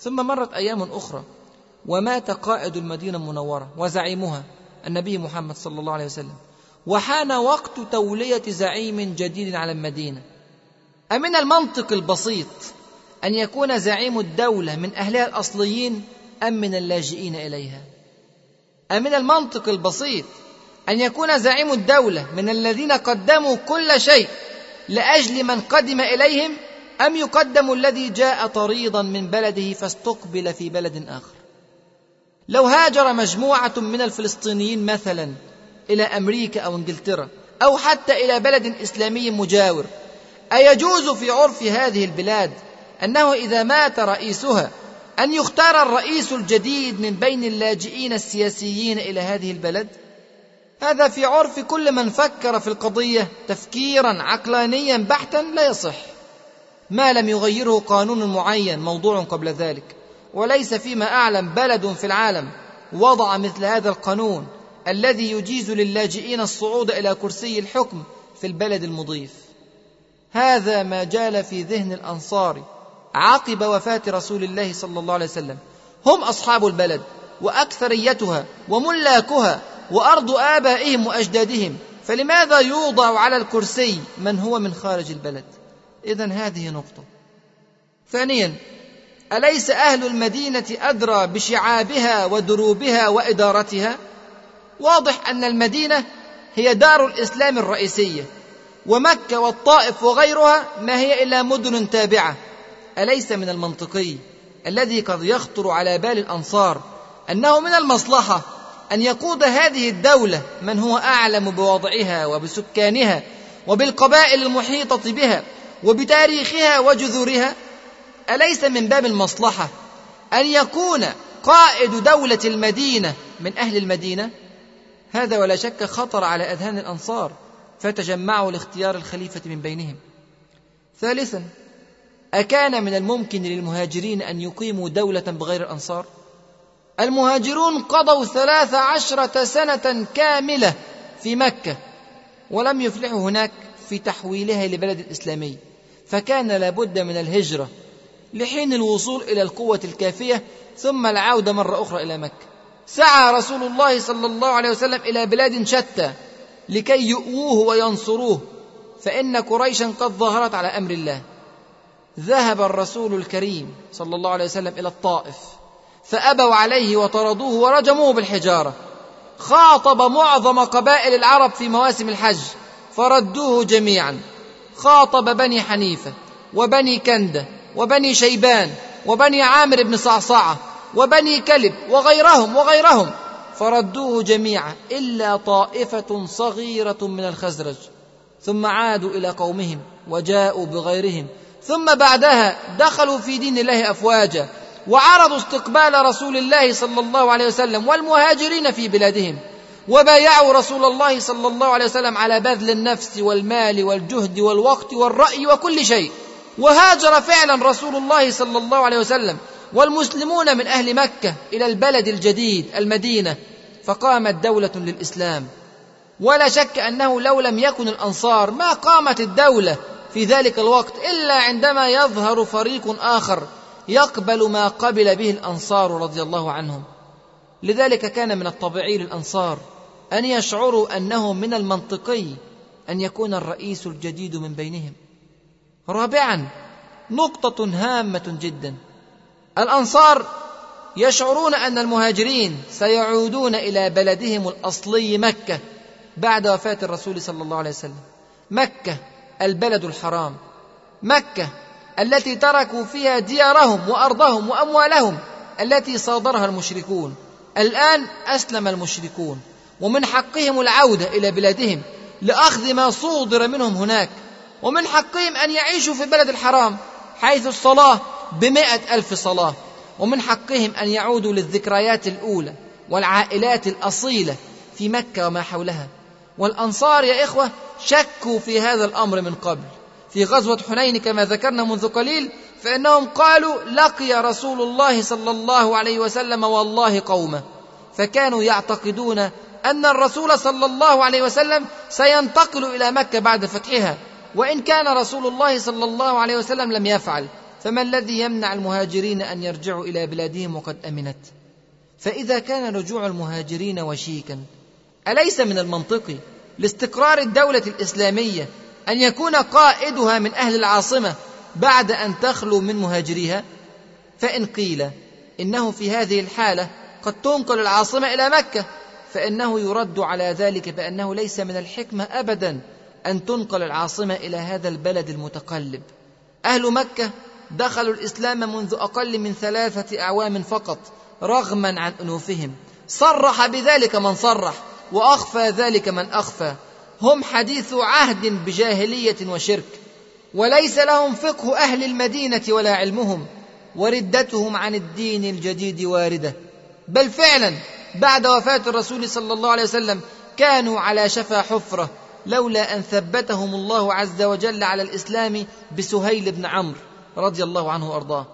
ثم مرت أيام أخرى ومات قائد المدينة المنورة وزعيمها النبي محمد صلى الله عليه وسلم. وحان وقت تولية زعيم جديد على المدينة. أمن المنطق البسيط أن يكون زعيم الدولة من أهلها الأصليين أم من اللاجئين إليها؟ أمن المنطق البسيط أن يكون زعيم الدولة من الذين قدموا كل شيء لأجل من قدم إليهم أم يقدم الذي جاء طريضا من بلده فاستقبل في بلد آخر؟ لو هاجر مجموعة من الفلسطينيين مثلا إلى أمريكا أو إنجلترا أو حتى إلى بلد إسلامي مجاور أيجوز في عرف هذه البلاد أنه إذا مات رئيسها أن يختار الرئيس الجديد من بين اللاجئين السياسيين إلى هذه البلد؟ هذا في عرف كل من فكر في القضية تفكيرا عقلانيا بحتا لا يصح. ما لم يغيره قانون معين موضوع قبل ذلك. وليس فيما أعلم بلد في العالم وضع مثل هذا القانون الذي يجيز للاجئين الصعود إلى كرسي الحكم في البلد المضيف. هذا ما جال في ذهن الأنصار عقب وفاة رسول الله صلى الله عليه وسلم. هم أصحاب البلد وأكثريتها وملاكها وأرض آبائهم وأجدادهم. فلماذا يوضع على الكرسي من هو من خارج البلد؟ اذا هذه نقطة. ثانيا أليس أهل المدينة أدرى بشعابها ودروبها وإدارتها؟ واضح أن المدينة هي دار الإسلام الرئيسية ومكة والطائف وغيرها ما هي إلا مدن تابعة. أليس من المنطقي الذي قد يخطر على بال الأنصار أنه من المصلحة أن يقود هذه الدولة من هو أعلم بوضعها وبسكانها وبالقبائل المحيطة بها وبتاريخها وجذورها أليس من باب المصلحة أن يكون قائد دولة المدينة من أهل المدينة؟ هذا ولا شك خطر على أذهان الأنصار فتجمعوا لاختيار الخليفة من بينهم. ثالثا أكان من الممكن للمهاجرين أن يقيموا دولة بغير الأنصار؟ المهاجرون قضوا ثلاث عشرة سنة كاملة في مكة ولم يفلحوا هناك في تحويلها لبلد إسلامي. فكان لابد من الهجرة لحين الوصول إلى القوة الكافية ثم العودة مرة أخرى إلى مكة. سعى رسول الله صلى الله عليه وسلم إلى بلاد شتى لكي يؤووه وينصروه فإن قريشا قد ظهرت على أمر الله. ذهب الرسول الكريم صلى الله عليه وسلم إلى الطائف. فأبوا عليه وطردوه ورجموه بالحجارة. خاطب معظم قبائل العرب في مواسم الحج فردوه جميعا. خاطب بني حنيفة وبني كنده وبني شيبان وبني عامر بن صعصعة وبني كلب وغيرهم وغيرهم. فردوه جميعا إلا طائفة صغيرة من الخزرج. ثم عادوا إلى قومهم وجاءوا بغيرهم. ثم بعدها دخلوا في دين الله افواجا. وعرضوا استقبال رسول الله صلى الله عليه وسلم والمهاجرين في بلادهم وبايعوا رسول الله صلى الله عليه وسلم على بذل النفس والمال والجهد والوقت والرأي وكل شيء. وهاجر فعلا رسول الله صلى الله عليه وسلم والمسلمون من أهل مكة إلى البلد الجديد المدينة فقامت دولة للإسلام. ولا شك أنه لو لم يكن الأنصار ما قامت الدولة في ذلك الوقت إلا عندما يظهر فريق آخر يقبل ما قبل به الأنصار رضي الله عنهم. لذلك كان من الطبيعي للأنصار أن يشعروا أنه من المنطقي أن يكون الرئيس الجديد من بينهم. رابعا نقطة هامة جدا. الأنصار يشعرون أن المهاجرين سيعودون إلى بلدهم الأصلي مكة بعد وفاة الرسول صلى الله عليه وسلم. مكة البلد الحرام. مكة التي تركوا فيها ديارهم وأرضهم وأموالهم التي صادرها المشركون. الآن أسلم المشركون. ومن حقهم العودة إلى بلادهم لأخذ ما صودر منهم هناك. ومن حقهم أن يعيشوا في البلد الحرام حيث الصلاة بمائه ألف صلاة. ومن حقهم أن يعودوا للذكريات الأولى والعائلات الأصيلة في مكة وما حولها. والأنصار يا إخوة شكوا في هذا الأمر من قبل. في غزوة حنين كما ذكرنا منذ قليل فإنهم قالوا لقي رسول الله صلى الله عليه وسلم والله قومه. فكانوا يعتقدون أن الرسول صلى الله عليه وسلم سينتقل إلى مكة بعد فتحها وإن كان رسول الله صلى الله عليه وسلم لم يفعل فما الذي يمنع المهاجرين أن يرجعوا إلى بلادهم وقد أمنت؟ فإذا كان رجوع المهاجرين وشيكا أليس من المنطقي لاستقرار الدولة الإسلامية أن يكون قائدها من أهل العاصمة بعد أن تخلو من مهاجريها؟ فإن قيل إنه في هذه الحالة قد تنقل العاصمة إلى مكة فإنه يرد على ذلك بأنه ليس من الحكمة أبدا أن تنقل العاصمة إلى هذا البلد المتقلب. أهل مكة دخلوا الإسلام منذ أقل من ثلاثة أعوام فقط رغما عن أنوفهم. صرح بذلك من صرح وأخفى ذلك من أخفى. هم حديث عهد بجاهلية وشرك وليس لهم فقه أهل المدينة ولا علمهم وردتهم عن الدين الجديد واردة. بل فعلا بعد وفاة الرسول صلى الله عليه وسلم كانوا على شفا حفرة لولا أن ثبتهم الله عز وجل على الإسلام بسهيل بن عمرو رضي الله عنه وأرضاه.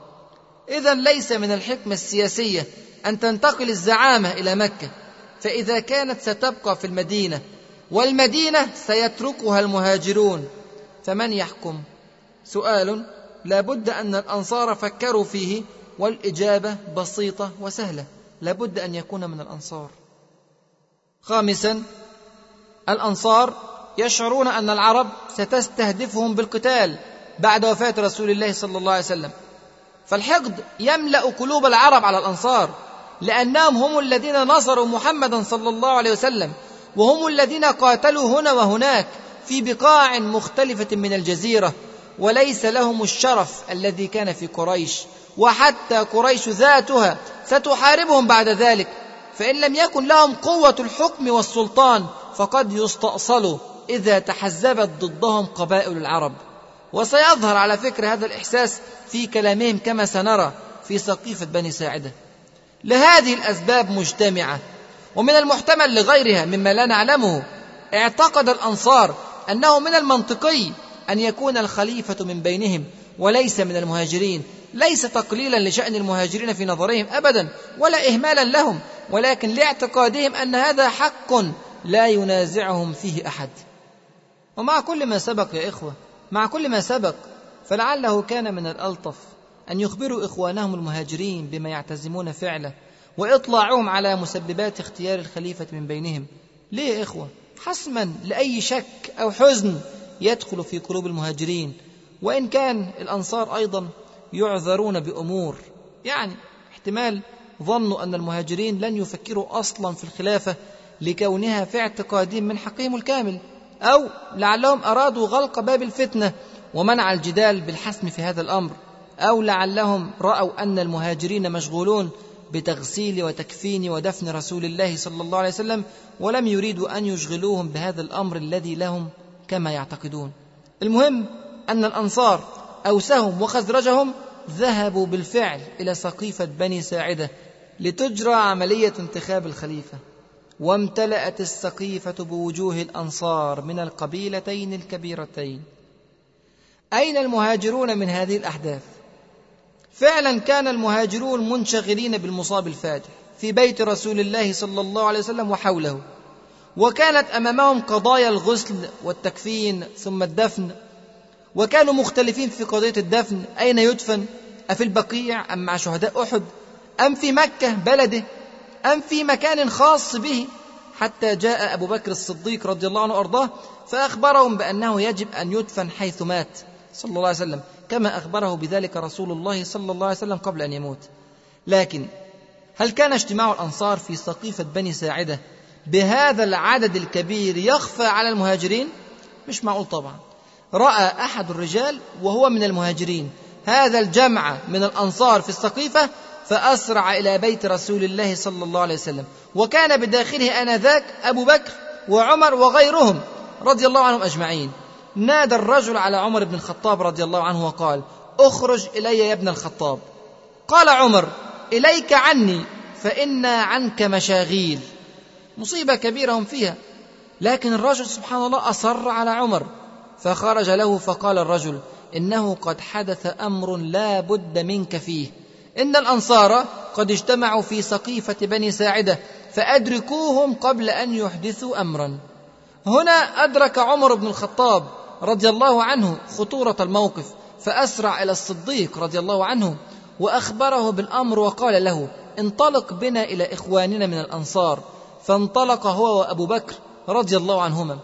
إذا ليس من الحكمة السياسية أن تنتقل الزعامة إلى مكة فإذا كانت ستبقى في المدينة والمدينة سيتركها المهاجرون. فمن يحكم؟ سؤال لا بد أن الأنصار فكروا فيه والإجابة بسيطة وسهلة. لا بد أن يكون من الأنصار. خامسا الأنصار يشعرون أن العرب ستستهدفهم بالقتال بعد وفاة رسول الله صلى الله عليه وسلم. فالحقد يملأ قلوب العرب على الأنصار لأنهم هم الذين نصروا محمدا صلى الله عليه وسلم. وهم الذين قاتلوا هنا وهناك في بقاع مختلفة من الجزيرة وليس لهم الشرف الذي كان في قريش وحتى قريش ذاتها ستحاربهم بعد ذلك فإن لم يكن لهم قوة الحكم والسلطان فقد يستأصلوا إذا تحزبت ضدهم قبائل العرب. وسيظهر على فكرة هذا الإحساس في كلامهم كما سنرى في سقيفة بني ساعدة. لهذه الأسباب مجتمعة ومن المحتمل لغيرها مما لا نعلمه اعتقد الأنصار أنه من المنطقي أن يكون الخليفة من بينهم وليس من المهاجرين. ليس تقليلا لشأن المهاجرين في نظرهم أبدا ولا إهمالا لهم ولكن لاعتقادهم أن هذا حق لا ينازعهم فيه أحد. ومع كل ما سبق يا إخوة مع كل ما سبق فلعله كان من الألطف أن يخبروا إخوانهم المهاجرين بما يعتزمون فعله. وإطلاعهم على مسببات اختيار الخليفة من بينهم. ليه يا إخوة؟ حسما لأي شك أو حزن يدخل في قلوب المهاجرين. وإن كان الأنصار أيضا يعذرون بأمور. يعني احتمال ظنوا أن المهاجرين لن يفكروا أصلا في الخلافة لكونها في اعتقادهم من حقهم الكامل أو لعلهم أرادوا غلق باب الفتنة ومنع الجدال بالحسم في هذا الأمر أو لعلهم رأوا أن المهاجرين مشغولون بتغسيل وتكفين ودفن رسول الله صلى الله عليه وسلم ولم يريدوا أن يشغلوهم بهذا الأمر الذي لهم كما يعتقدون. المهم أن الأنصار أوسهم وخزرجهم ذهبوا بالفعل إلى سقيفة بني ساعدة لتجرى عملية انتخاب الخليفة. وامتلأت السقيفة بوجوه الأنصار من القبيلتين الكبيرتين. أين المهاجرون من هذه الأحداث؟ فعلا كان المهاجرون منشغلين بالمصاب الفاتح في بيت رسول الله صلى الله عليه وسلم وحوله وكانت أمامهم قضايا الغسل والتكفين ثم الدفن وكانوا مختلفين في قضية الدفن أين يدفن؟ أفي البقيع أم مع شهداء أحد؟ أم في مكة بلده؟ أم في مكان خاص به؟ حتى جاء أبو بكر الصديق رضي الله عنه وأرضاه فأخبرهم بأنه يجب أن يدفن حيث مات صلى الله عليه وسلم. كما أخبره بذلك رسول الله صلى الله عليه وسلم قبل أن يموت. لكن هل كان اجتماع الأنصار في سقيفة بني ساعدة بهذا العدد الكبير يخفى على المهاجرين؟ مش معقول طبعا. رأى أحد الرجال وهو من المهاجرين هذا الجمع من الأنصار في السقيفة فأسرع إلى بيت رسول الله صلى الله عليه وسلم. وكان بداخله آنذاك أبو بكر وعمر وغيرهم رضي الله عنهم أجمعين. نادى الرجل على عمر بن الخطاب رضي الله عنه وقال أخرج إلي يا ابن الخطاب. قال عمر إليك عني فانا عنك مشاغيل. مصيبة كبيرة هم فيها لكن الرجل سبحان الله أصر على عمر فخرج له فقال الرجل إنه قد حدث أمر لا بد منك فيه إن الأنصار قد اجتمعوا في سقيفة بني ساعدة فأدركوهم قبل أن يحدثوا أمرا. هنا أدرك عمر بن الخطاب رضي الله عنه خطورة الموقف فأسرع إلى الصديق رضي الله عنه وأخبره بالأمر وقال له انطلق بنا إلى إخواننا من الأنصار. فانطلق هو وأبو بكر رضي الله عنهما.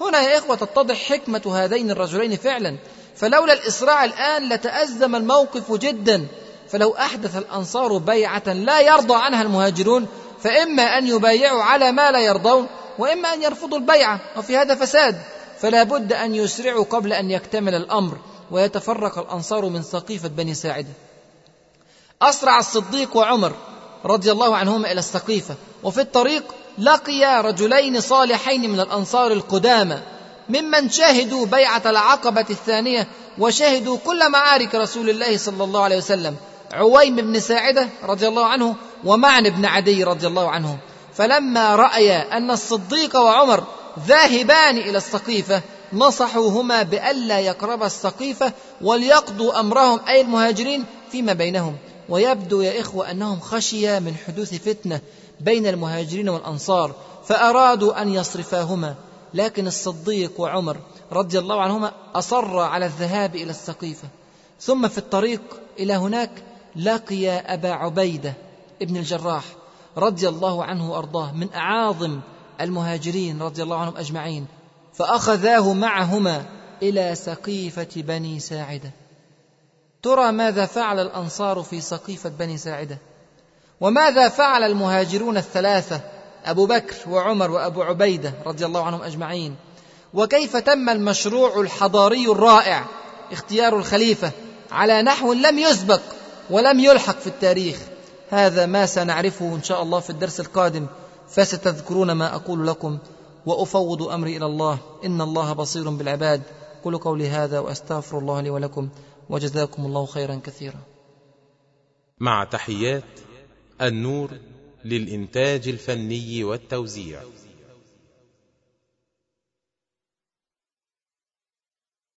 هنا يا إخوة تتضح حكمة هذين الرجلين فعلا. فلولا الإسراع الآن لتأزم الموقف جدا. فلو أحدث الأنصار بيعة لا يرضى عنها المهاجرون فإما أن يبايعوا على ما لا يرضون وإما أن يرفضوا البيعة وفي هذا فساد. فلا بد أن يسرعوا قبل أن يكتمل الأمر ويتفرق الأنصار من سقيفه بني ساعدة. أسرع الصديق وعمر رضي الله عنهما إلى السقيفه وفي الطريق لقيا رجلين صالحين من الأنصار القدامى ممن شهدوا بيعة العقبة الثانية وشهدوا كل معارك رسول الله صلى الله عليه وسلم. عويم بن ساعدة رضي الله عنه ومعن بن عدي رضي الله عنه. فلما رأيا أن الصديق وعمر ذاهبان إلى السقيفة نصحوهما بألا يقربا السقيفة وليقضوا أمرهم أي المهاجرين فيما بينهم. ويبدو يا إخوة أنهم خشيا من حدوث فتنة بين المهاجرين والأنصار فأرادوا أن يصرفاهما. لكن الصديق وعمر رضي الله عنهما أصر على الذهاب إلى السقيفة. ثم في الطريق إلى هناك لقي أبا عبيدة ابن الجراح رضي الله عنه وأرضاه من أعاظم المهاجرين رضي الله عنهم أجمعين فأخذاه معهما إلى سقيفة بني ساعدة. ترى ماذا فعل الأنصار في سقيفة بني ساعدة؟ وماذا فعل المهاجرون الثلاثة أبو بكر وعمر وأبو عبيدة رضي الله عنهم أجمعين؟ وكيف تم المشروع الحضاري الرائع اختيار الخليفة على نحو لم يسبق ولم يلحق في التاريخ؟ هذا ما سنعرفه إن شاء الله في الدرس القادم. فستذكرون ما أقول لكم وأفوض أمري إلى الله. إن الله بصير بالعباد. قولوا قولي هذا وأستغفر الله لي ولكم وجزاكم الله خيرا كثيرا. مع تحيات النور للإنتاج الفني والتوزيع.